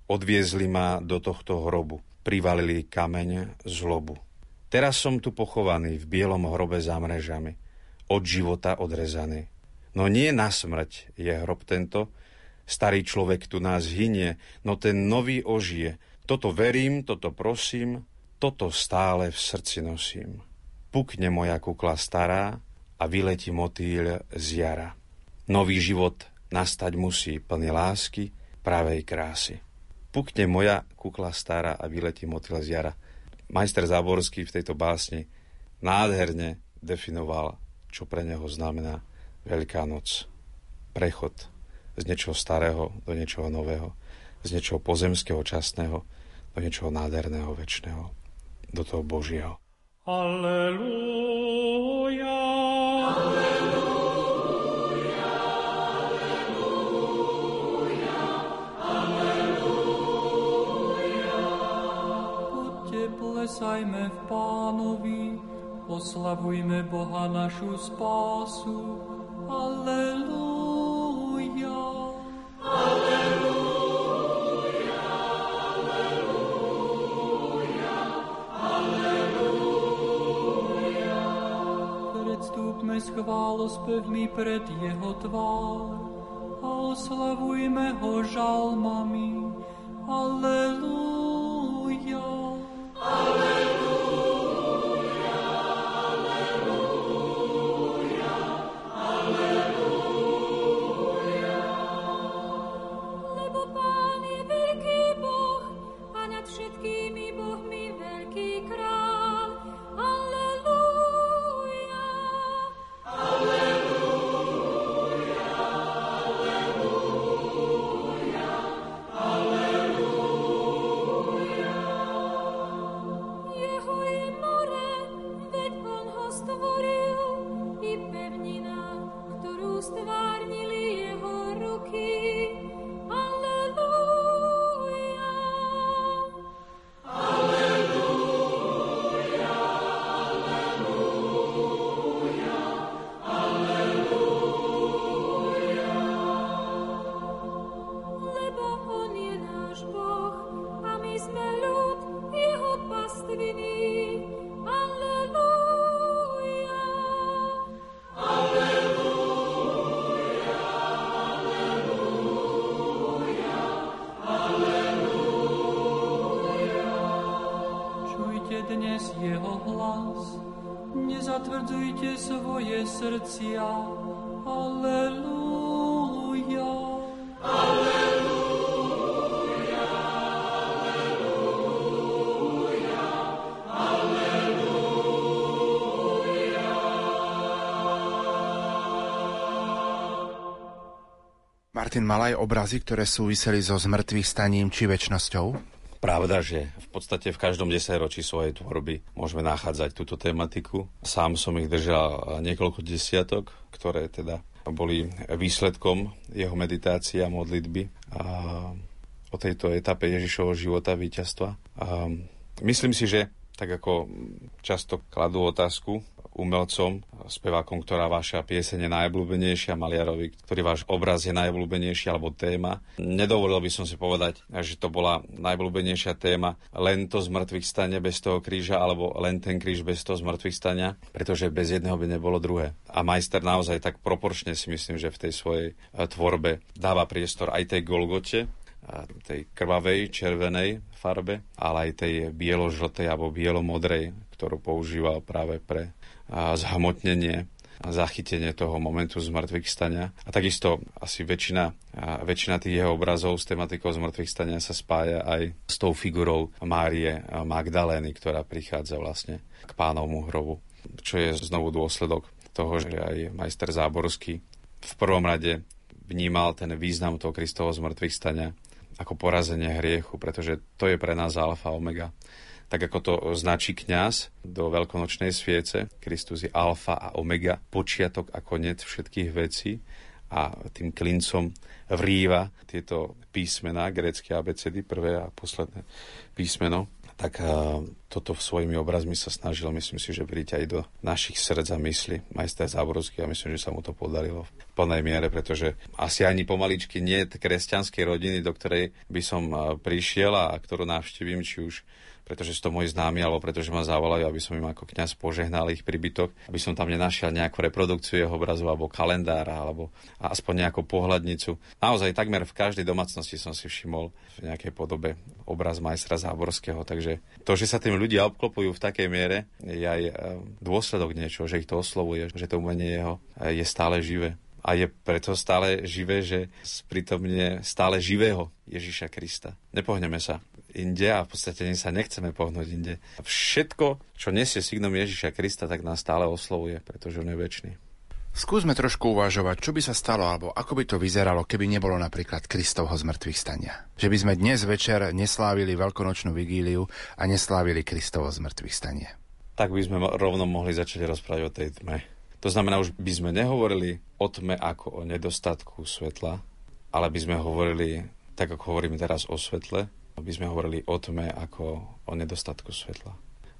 Odviezli ma do tohto hrobu, privalili kameň zlobu. Teraz som tu pochovaný v bielom hrobe za mrežami, od života odrezaný. No nie na smrť je hrob tento, Starý človek tu nás hynie, no ten nový ožije. Toto verím, toto prosím, toto stále v srdci nosím. Pukne moja kukla stará a vyletí motýľ z jara. Nový život nastať musí plný lásky, pravej krásy. Pukne moja kukla stará a vyletí motýľ z jara. Majster Záborský v tejto básni nádherne definoval, čo pre neho znamená Veľká noc. Prechod z niečoho starého do niečoho nového, z niečoho pozemského, časného do niečoho nádherného, väčšného, do toho Božieho. Aleluja. Aleluja. Plesajme v pánovi, oslavujme Boha našu spásu. Aleluja. S chválospevmi pred Jeho tvár a oslavujme Ho žalmami. Aleluja. Srdcia. Aleluja. Aleluja. Aleluja. Aleluja. Martin mal aj obrazy, ktoré súviseli so zmrtvých staním či väčšnosťou? Pravda, že v podstate v každom desaťročí svojej tvorby môžeme nachádzať túto tematiku. Sám som ich držal niekoľko desiatok, ktoré teda boli výsledkom jeho meditácie a modlitby a o tejto etape Ježišovho života, víťazstva. A myslím si, že tak ako často kladú otázku umelcom, spevákom, ktorá vaša pieseň je najobľúbenejšia, maliarovi, ktorý váš obraz je najobľúbenejší alebo téma. Nedovolil by som si povedať, že to bola najobľúbenejšia téma len to z mŕtvych stane bez toho kríža alebo len ten kríž bez toho z mŕtvych stania, pretože bez jedného by nebolo druhé. A majster naozaj tak proporčne si myslím, že v tej svojej e, tvorbe dáva priestor aj tej Golgote, tej krvavej, červenej farbe, ale aj tej bielo-žltej alebo bielo-modrej, ktorú používal práve pre zhmotnenie a zachytenie toho momentu z mŕtvych stania. A takisto asi väčšina, väčšina tých jeho obrazov s tematikou z mŕtvych stania sa spája aj s tou figurou Márie Magdalény, ktorá prichádza vlastne k pánovmu hrobu. Čo je znovu dôsledok toho, že aj majster Záborský v prvom rade vnímal ten význam toho Kristovho zmrtvých stania ako porazenie hriechu, pretože to je pre nás alfa omega tak ako to značí kňaz do veľkonočnej sviece. Kristus je alfa a omega, počiatok a koniec všetkých vecí a tým klincom vrýva tieto písmená, grecké abecedy, prvé a posledné písmeno, tak uh, toto svojimi obrazmi sa snažil, myslím si, že vriť aj do našich srdc a mysli majster Záborovský a myslím, že sa mu to podarilo v plnej miere, pretože asi ani pomaličky nie kresťanskej rodiny, do ktorej by som uh, prišiel a ktorú navštívim, či už pretože sú to moji známi, alebo pretože ma zavolajú, aby som im ako kňaz požehnal ich príbytok, aby som tam nenašiel nejakú reprodukciu jeho obrazu alebo kalendára, alebo aspoň nejakú pohľadnicu. Naozaj takmer v každej domácnosti som si všimol v nejakej podobe obraz majstra Záborského, takže to, že sa tým ľudia obklopujú v takej miere, je aj e, dôsledok niečo, že ich to oslovuje, že to umenie jeho e, je stále živé a je preto stále živé, že prítomne stále živého Ježiša Krista. Nepohneme sa inde a v podstate sa nechceme pohnúť inde. Všetko, čo nesie signom Ježiša Krista, tak nás stále oslovuje, pretože on je väčší. Skúsme trošku uvažovať, čo by sa stalo, alebo ako by to vyzeralo, keby nebolo napríklad Kristovho zmrtvých stania. Že by sme dnes večer neslávili veľkonočnú vigíliu a neslávili Kristovo zmrtvých stanie. Tak by sme rovno mohli začať rozprávať o tej tme. To znamená, už by sme nehovorili o tme ako o nedostatku svetla, ale by sme hovorili, tak ako hovoríme teraz o svetle, by sme hovorili o tme ako o nedostatku svetla.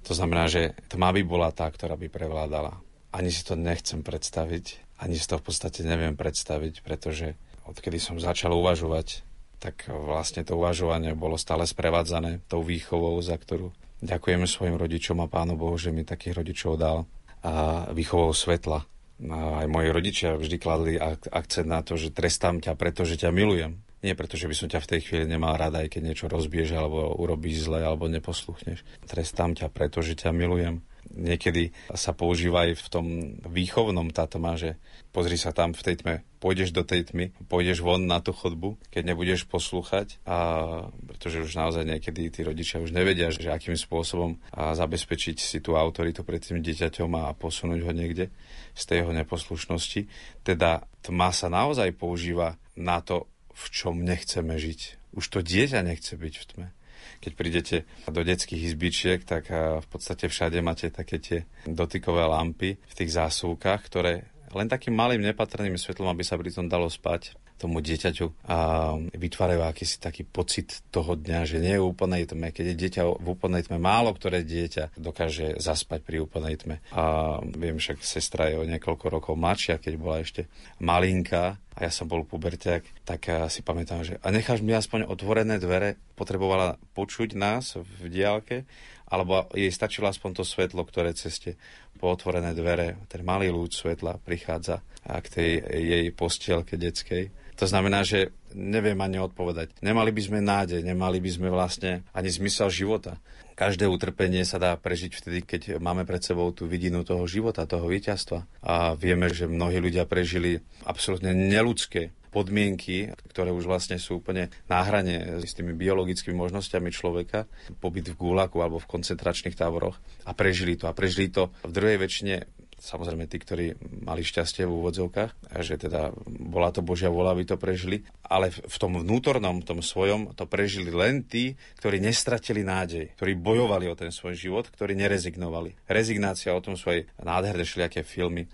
To znamená, že tma by bola tá, ktorá by prevládala. Ani si to nechcem predstaviť, ani si to v podstate neviem predstaviť, pretože odkedy som začal uvažovať, tak vlastne to uvažovanie bolo stále sprevádzané tou výchovou, za ktorú ďakujeme svojim rodičom a Pánu Bohu, že mi takých rodičov dal a výchovou svetla. A aj moji rodičia vždy kladli akcent na to, že trestám ťa, pretože ťa milujem. Nie preto, že by som ťa v tej chvíli nemal rada, aj keď niečo rozbiež, alebo urobíš zle, alebo neposluchneš. Trestám ťa preto, že ťa milujem. Niekedy sa používa aj v tom výchovnom táto má, že pozri sa tam v tej tme, pôjdeš do tej tmy, pôjdeš von na tú chodbu, keď nebudeš poslúchať, a, pretože už naozaj niekedy tí rodičia už nevedia, že akým spôsobom a zabezpečiť si tú autoritu pred tým dieťaťom a posunúť ho niekde z tej jeho neposlušnosti. Teda tma sa naozaj používa na to, v čom nechceme žiť. Už to dieťa nechce byť v tme. Keď prídete do detských izbičiek, tak v podstate všade máte také tie dotykové lampy v tých zásuvkách, ktoré len takým malým nepatrným svetlom, aby sa pri tom dalo spať tomu dieťaťu a vytvárajú akýsi taký pocit toho dňa, že nie je úplnej tme. Keď je dieťa v úplnej tme, málo ktoré dieťa dokáže zaspať pri úplnej tme. A viem však, sestra je o niekoľko rokov mladšia, keď bola ešte malinká a ja som bol puberťák, tak si pamätám, že a necháš mi aspoň otvorené dvere, potrebovala počuť nás v diálke, alebo jej stačilo aspoň to svetlo, ktoré ceste po otvorené dvere, ten malý lúč svetla prichádza k tej jej postielke detskej to znamená, že neviem ani odpovedať. Nemali by sme nádej, nemali by sme vlastne ani zmysel života. Každé utrpenie sa dá prežiť vtedy, keď máme pred sebou tú vidinu toho života, toho víťazstva. A vieme, že mnohí ľudia prežili absolútne neludské podmienky, ktoré už vlastne sú úplne na hrane s tými biologickými možnosťami človeka, pobyt v gulaku alebo v koncentračných táboroch a prežili to. A prežili to v druhej väčšine samozrejme tí, ktorí mali šťastie v úvodzovkách, že teda bola to Božia vola, aby to prežili, ale v tom vnútornom, tom svojom, to prežili len tí, ktorí nestratili nádej, ktorí bojovali o ten svoj život, ktorí nerezignovali. Rezignácia o tom svoje nádherné všelijaké filmy,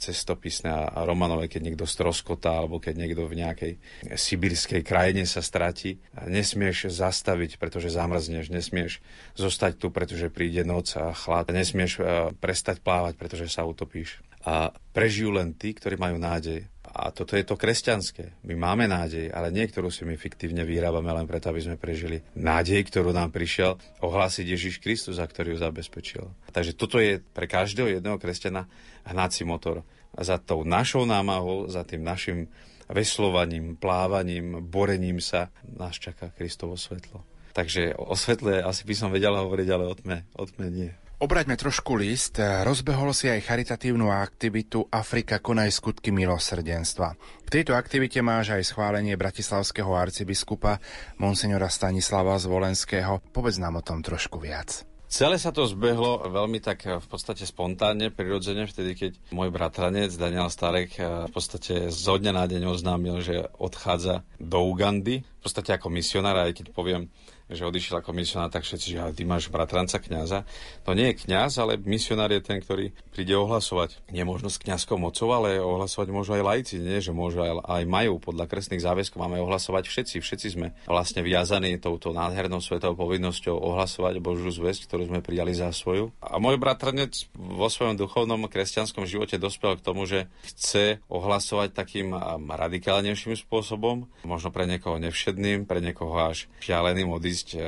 cestopisné a romanové, keď niekto stroskotá, alebo keď niekto v nejakej sibirskej krajine sa stratí. Nesmieš zastaviť, pretože zamrzneš, nesmieš zostať tu, pretože príde noc a chlad, nesmieš eh, prestať plávať, pretože sa sa utopíš. A prežijú len tí, ktorí majú nádej. A toto je to kresťanské. My máme nádej, ale niektorú si my fiktívne vyrábame len preto, aby sme prežili nádej, ktorú nám prišiel ohlásiť Ježiš Kristus, za ktorý ju zabezpečil. Takže toto je pre každého jedného kresťana hnací motor. A za tou našou námahou, za tým našim veslovaním, plávaním, borením sa nás čaká Kristovo svetlo. Takže o svetle asi by som vedela hovoriť, ale o tme, o tme nie. Obraťme trošku list. Rozbehol si aj charitatívnu aktivitu Afrika konaj skutky milosrdenstva. V tejto aktivite máš aj schválenie bratislavského arcibiskupa Monsignora Stanislava Zvolenského. Povedz nám o tom trošku viac. Celé sa to zbehlo veľmi tak v podstate spontánne, prirodzene, vtedy, keď môj bratranec Daniel Starek eh, v podstate zo dňa na deň oznámil, že odchádza do Ugandy, v podstate ako misionár, aj keď poviem, že odišiel ako misionár, tak všetci, že ty máš bratranca kňaza. To nie je kňaz, ale misionár je ten, ktorý príde ohlasovať. Nie možno s kňazskou mocou, ale ohlasovať môžu aj laici, nie, že môžu aj, aj majú. Podľa kresných záväzkov máme ohlasovať všetci. Všetci sme vlastne viazaní touto nádhernou svetovou povinnosťou ohlasovať Božiu zväzť, ktorú sme prijali za svoju. A môj bratranec vo svojom duchovnom kresťanskom živote dospel k tomu, že chce ohlasovať takým radikálnejším spôsobom, možno pre niekoho nevšedným, pre niekoho až šialeným odísť odísť e,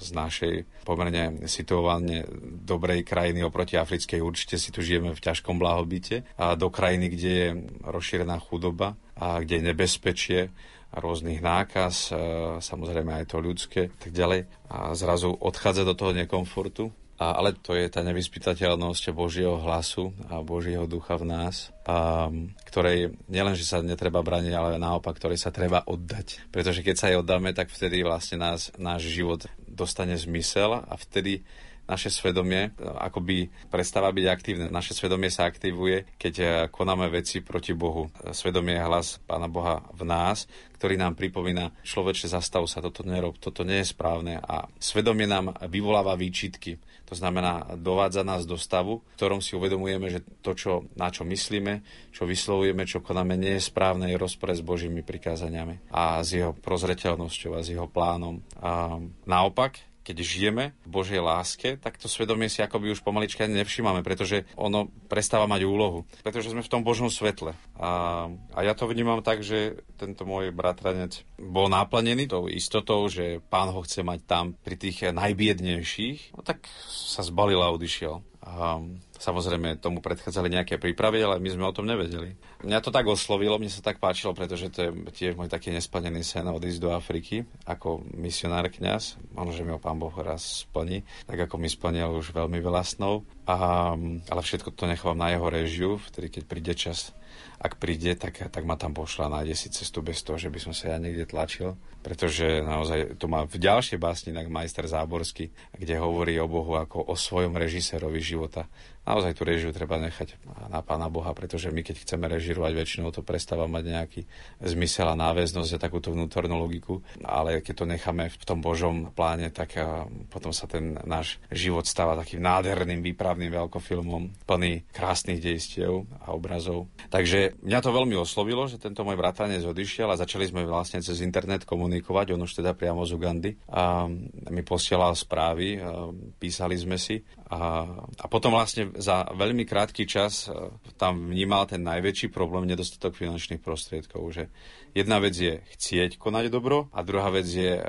z našej pomerne situovanne dobrej krajiny oproti africkej. Určite si tu žijeme v ťažkom blahobite a do krajiny, kde je rozšírená chudoba a kde je nebezpečie rôznych nákaz, e, samozrejme aj to ľudské, tak ďalej. A zrazu odchádza do toho nekomfortu a, ale to je tá nevyspytateľnosť Božieho hlasu a Božieho ducha v nás, a, ktorej nielen, že sa netreba braniť, ale naopak, ktorej sa treba oddať. Pretože keď sa jej oddáme, tak vtedy vlastne nás, náš život dostane zmysel a vtedy naše svedomie akoby prestáva byť aktívne. Naše svedomie sa aktivuje, keď e, konáme veci proti Bohu. Svedomie je hlas Pána Boha v nás, ktorý nám pripomína, človeče, zastav sa, toto nerob, toto nie je správne. A svedomie nám vyvoláva výčitky. To znamená, dovádza nás do stavu, v ktorom si uvedomujeme, že to, čo, na čo myslíme, čo vyslovujeme, čo konáme, nie je správne, je rozpore s Božími prikázaniami a s jeho prozreteľnosťou a s jeho plánom. A naopak, keď žijeme v Božej láske, tak to svedomie si akoby už pomalička nevšímame, pretože ono prestáva mať úlohu. Pretože sme v tom Božom svetle. A, a ja to vnímam tak, že tento môj bratranec bol naplnený tou istotou, že pán ho chce mať tam pri tých najbiednejších. No tak sa zbalil a odišiel. A samozrejme tomu predchádzali nejaké prípravy, ale my sme o tom nevedeli. Mňa to tak oslovilo, mne sa tak páčilo, pretože to je tiež môj taký nesplnený sen odísť do Afriky ako misionár kňaz. Možno, že mi ho pán Boh raz splní, tak ako mi splnil už veľmi veľa snov. A, ale všetko to nechávam na jeho režiu, vtedy keď príde čas ak príde, tak, tak ma tam pošla, nájde si cestu bez toho, že by som sa ja niekde tlačil. Pretože naozaj to má v ďalšej básni tak majster Záborský, kde hovorí o Bohu ako o svojom režisérovi života naozaj tú režiu treba nechať na Pána Boha, pretože my keď chceme režirovať, väčšinou to prestáva mať nejaký zmysel a náväznosť a takúto vnútornú logiku, ale keď to necháme v tom Božom pláne, tak potom sa ten náš život stáva takým nádherným výpravným veľkofilmom, plný krásnych dejstiev a obrazov. Takže mňa to veľmi oslovilo, že tento môj bratranec odišiel a začali sme vlastne cez internet komunikovať, on už teda priamo z Ugandy a mi posielal správy, písali sme si a, a potom vlastne za veľmi krátky čas e, tam vnímal ten najväčší problém nedostatok finančných prostriedkov. Že jedna vec je chcieť konať dobro a druhá vec je e,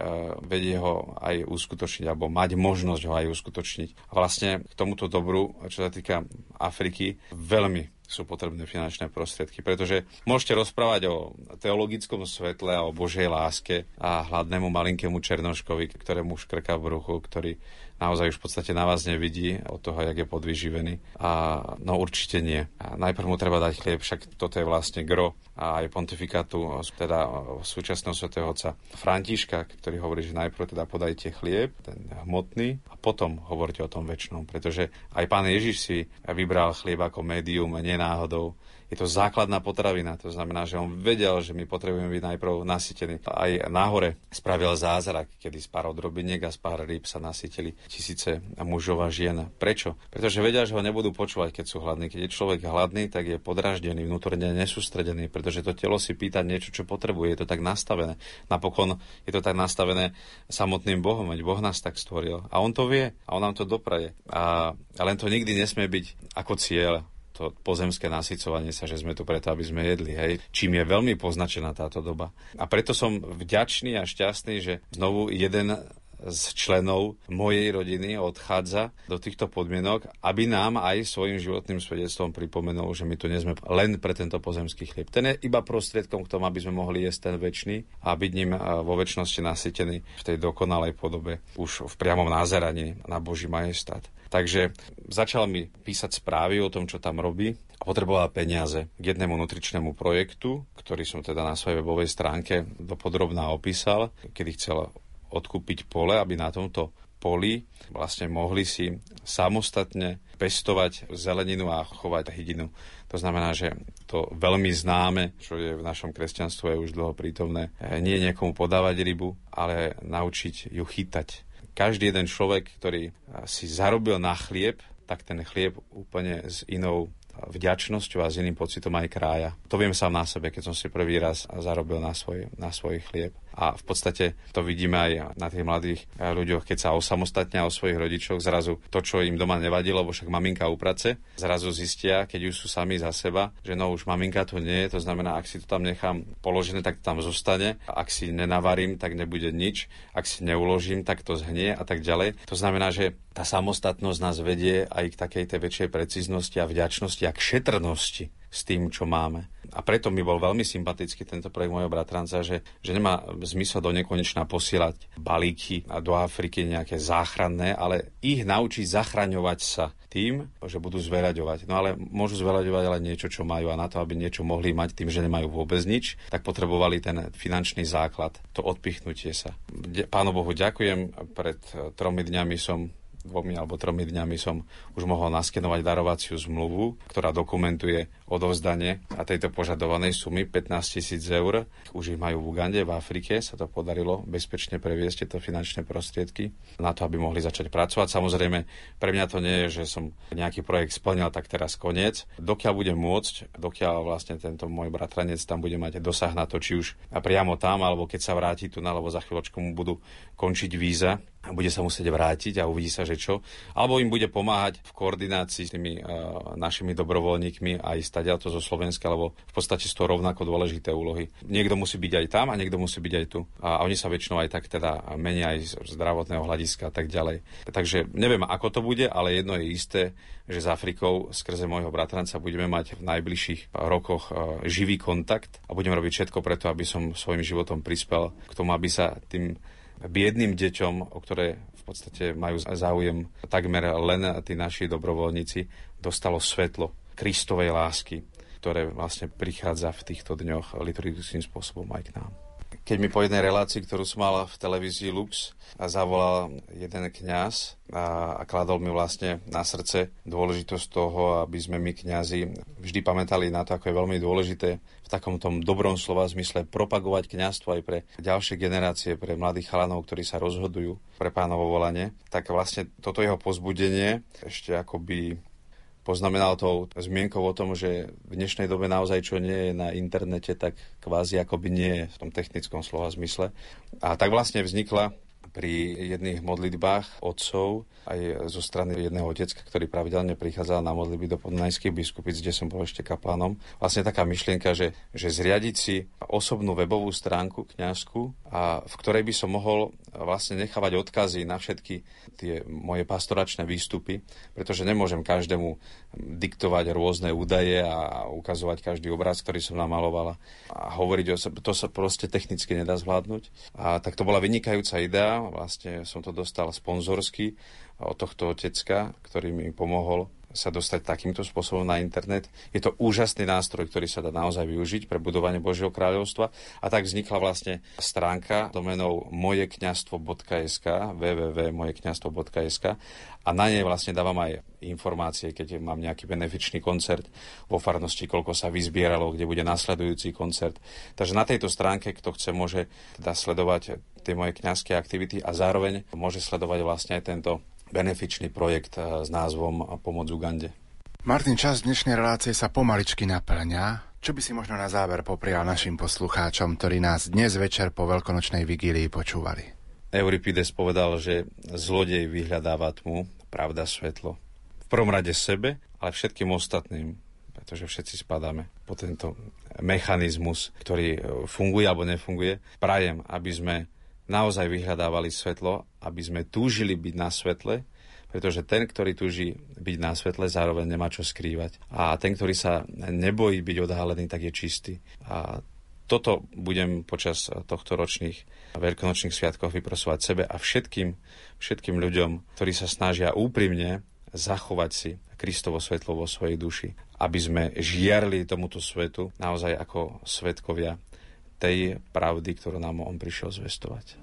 vedieť ho aj uskutočniť alebo mať možnosť ho aj uskutočniť. A vlastne k tomuto dobru, čo sa týka Afriky, veľmi sú potrebné finančné prostriedky, pretože môžete rozprávať o teologickom svetle a o Božej láske a hladnému malinkému Černoškovi, ktorému škrká v bruchu, ktorý naozaj už v podstate na vás nevidí od toho, jak je podvyživený. A no určite nie. A najprv mu treba dať chlieb, však toto je vlastne gro a aj pontifikátu teda súčasného svätého otca Františka, ktorý hovorí, že najprv teda podajte chlieb, ten hmotný, a potom hovorte o tom väčšnom, pretože aj pán Ježiš si vybral chlieb ako médium, nenáhodou je to základná potravina. To znamená, že on vedel, že my potrebujeme byť najprv nasytení. Aj nahore spravil zázrak, kedy z pár odrobiniek a z pár rýb sa nasytili tisíce mužov a žien. Prečo? Pretože vedia, že ho nebudú počúvať, keď sú hladní. Keď je človek hladný, tak je podraždený, vnútorne nesústredený, pretože to telo si pýta niečo, čo potrebuje. Je to tak nastavené. Napokon je to tak nastavené samotným Bohom, veď Boh nás tak stvoril. A on to vie a on nám to dopraje. A, a len to nikdy nesmie byť ako cieľ, to pozemské nasycovanie sa, že sme tu preto, aby sme jedli, hej. Čím je veľmi poznačená táto doba. A preto som vďačný a šťastný, že znovu jeden z členov mojej rodiny odchádza do týchto podmienok, aby nám aj svojim životným svedectvom pripomenul, že my tu nie sme len pre tento pozemský chlieb. Ten je iba prostriedkom k tomu, aby sme mohli jesť ten väčší a byť ním vo väčšnosti nasytený v tej dokonalej podobe už v priamom názeraní na Boží majestát. Takže začal mi písať správy o tom, čo tam robí a potreboval peniaze k jednému nutričnému projektu, ktorý som teda na svojej webovej stránke dopodrobná opísal, kedy chcel odkúpiť pole, aby na tomto poli vlastne mohli si samostatne pestovať zeleninu a chovať hydinu. To znamená, že to veľmi známe, čo je v našom kresťanstve je už dlho prítomné, nie niekomu podávať rybu, ale naučiť ju chytať. Každý jeden človek, ktorý si zarobil na chlieb, tak ten chlieb úplne s inou vďačnosťou a s iným pocitom aj krája. To viem sám na sebe, keď som si prvý raz zarobil na svoj, na svoj chlieb. A v podstate to vidíme aj na tých mladých eh, ľuďoch, keď sa osamostatnia o svojich rodičoch, zrazu to, čo im doma nevadilo, lebo však maminka uprace, zrazu zistia, keď už sú sami za seba, že no už maminka to nie je, to znamená, ak si to tam nechám položené, tak tam zostane, ak si nenavarím, tak nebude nič, ak si neuložím, tak to zhnie a tak ďalej. To znamená, že tá samostatnosť nás vedie aj k takej tej väčšej precíznosti a vďačnosti a k šetrnosti s tým, čo máme. A preto mi bol veľmi sympatický tento projekt mojho bratranca, že, že nemá zmysel do nekonečna posielať balíky do Afriky nejaké záchranné, ale ich naučiť zachraňovať sa tým, že budú zveraďovať. No ale môžu zveraďovať ale niečo, čo majú a na to, aby niečo mohli mať tým, že nemajú vôbec nič, tak potrebovali ten finančný základ, to odpichnutie sa. Pánu Bohu ďakujem, pred tromi dňami som dvomi alebo tromi dňami som už mohol naskenovať darovaciu zmluvu, ktorá dokumentuje odovzdanie a tejto požadovanej sumy 15 tisíc eur. Už ich majú v Ugande, v Afrike, sa to podarilo bezpečne previesť tieto finančné prostriedky na to, aby mohli začať pracovať. Samozrejme, pre mňa to nie je, že som nejaký projekt splnil, tak teraz koniec. Dokiaľ budem môcť, dokiaľ vlastne tento môj bratranec tam bude mať dosah na to, či už priamo tam, alebo keď sa vráti tu, alebo za chvíľočku mu budú končiť víza, a bude sa musieť vrátiť a uvidí sa, že čo. Alebo im bude pomáhať v koordinácii s tými uh, našimi dobrovoľníkmi aj stadiaľ zo Slovenska, lebo v podstate sú to rovnako dôležité úlohy. Niekto musí byť aj tam a niekto musí byť aj tu. A, oni sa väčšinou aj tak teda menia aj z zdravotného hľadiska a tak ďalej. Takže neviem, ako to bude, ale jedno je isté, že s Afrikou skrze môjho bratranca budeme mať v najbližších rokoch uh, živý kontakt a budem robiť všetko preto, aby som svojim životom prispel k tomu, aby sa tým biedným deťom, o ktoré v podstate majú záujem takmer len tí naši dobrovoľníci, dostalo svetlo Kristovej lásky, ktoré vlastne prichádza v týchto dňoch liturgickým spôsobom aj k nám. Keď mi po jednej relácii, ktorú som mal v televízii Lux, zavolal jeden kňaz a, a kladol mi vlastne na srdce dôležitosť toho, aby sme my kňazi vždy pamätali na to, ako je veľmi dôležité v takom tom dobrom slova zmysle propagovať kňazstvo aj pre ďalšie generácie, pre mladých chalanov, ktorí sa rozhodujú pre pánovo volanie, tak vlastne toto jeho pozbudenie ešte akoby poznamenal to zmienkou o tom, že v dnešnej dobe naozaj čo nie je na internete, tak kvázi akoby nie je v tom technickom slova zmysle. A tak vlastne vznikla pri jedných modlitbách otcov aj zo strany jedného otecka, ktorý pravidelne prichádzal na modlitby do podnajských biskupíc, kde som bol ešte kaplanom. Vlastne taká myšlienka, že, že zriadiť si osobnú webovú stránku kňazku, a v ktorej by som mohol vlastne nechávať odkazy na všetky tie moje pastoračné výstupy, pretože nemôžem každému diktovať rôzne údaje a ukazovať každý obraz, ktorý som namalovala a hovoriť o sebe. To sa proste technicky nedá zvládnuť. A tak to bola vynikajúca idea. Vlastne som to dostal sponzorsky od tohto otecka, ktorý mi pomohol sa dostať takýmto spôsobom na internet. Je to úžasný nástroj, ktorý sa dá naozaj využiť pre budovanie Božieho kráľovstva. A tak vznikla vlastne stránka domenou mojekňastvo.sk www.mojekňastvo.sk a na nej vlastne dávam aj informácie, keď mám nejaký benefičný koncert vo farnosti, koľko sa vyzbieralo, kde bude nasledujúci koncert. Takže na tejto stránke, kto chce, môže teda sledovať tie moje kňazské aktivity a zároveň môže sledovať vlastne aj tento benefičný projekt eh, s názvom Pomoc Ugande. Martin, čas dnešnej relácie sa pomaličky naplňa. Čo by si možno na záver poprial našim poslucháčom, ktorí nás dnes večer po veľkonočnej vigílii počúvali? Euripides povedal, že zlodej vyhľadáva tmu, pravda svetlo. V prvom rade sebe, ale všetkým ostatným. pretože všetci spadáme po tento mechanizmus, ktorý e, funguje alebo nefunguje. Prajem, aby sme naozaj vyhľadávali svetlo, aby sme túžili byť na svetle, pretože ten, ktorý túži byť na svetle, zároveň nemá čo skrývať. A ten, ktorý sa nebojí byť odhalený, tak je čistý. A toto budem počas tohto ročných veľkonočných sviatkov vyprosovať sebe a všetkým, všetkým ľuďom, ktorí sa snažia úprimne zachovať si Kristovo svetlo vo svojej duši, aby sme žiarli tomuto svetu naozaj ako svetkovia tej pravdy, ktorú nám on prišiel zvestovať.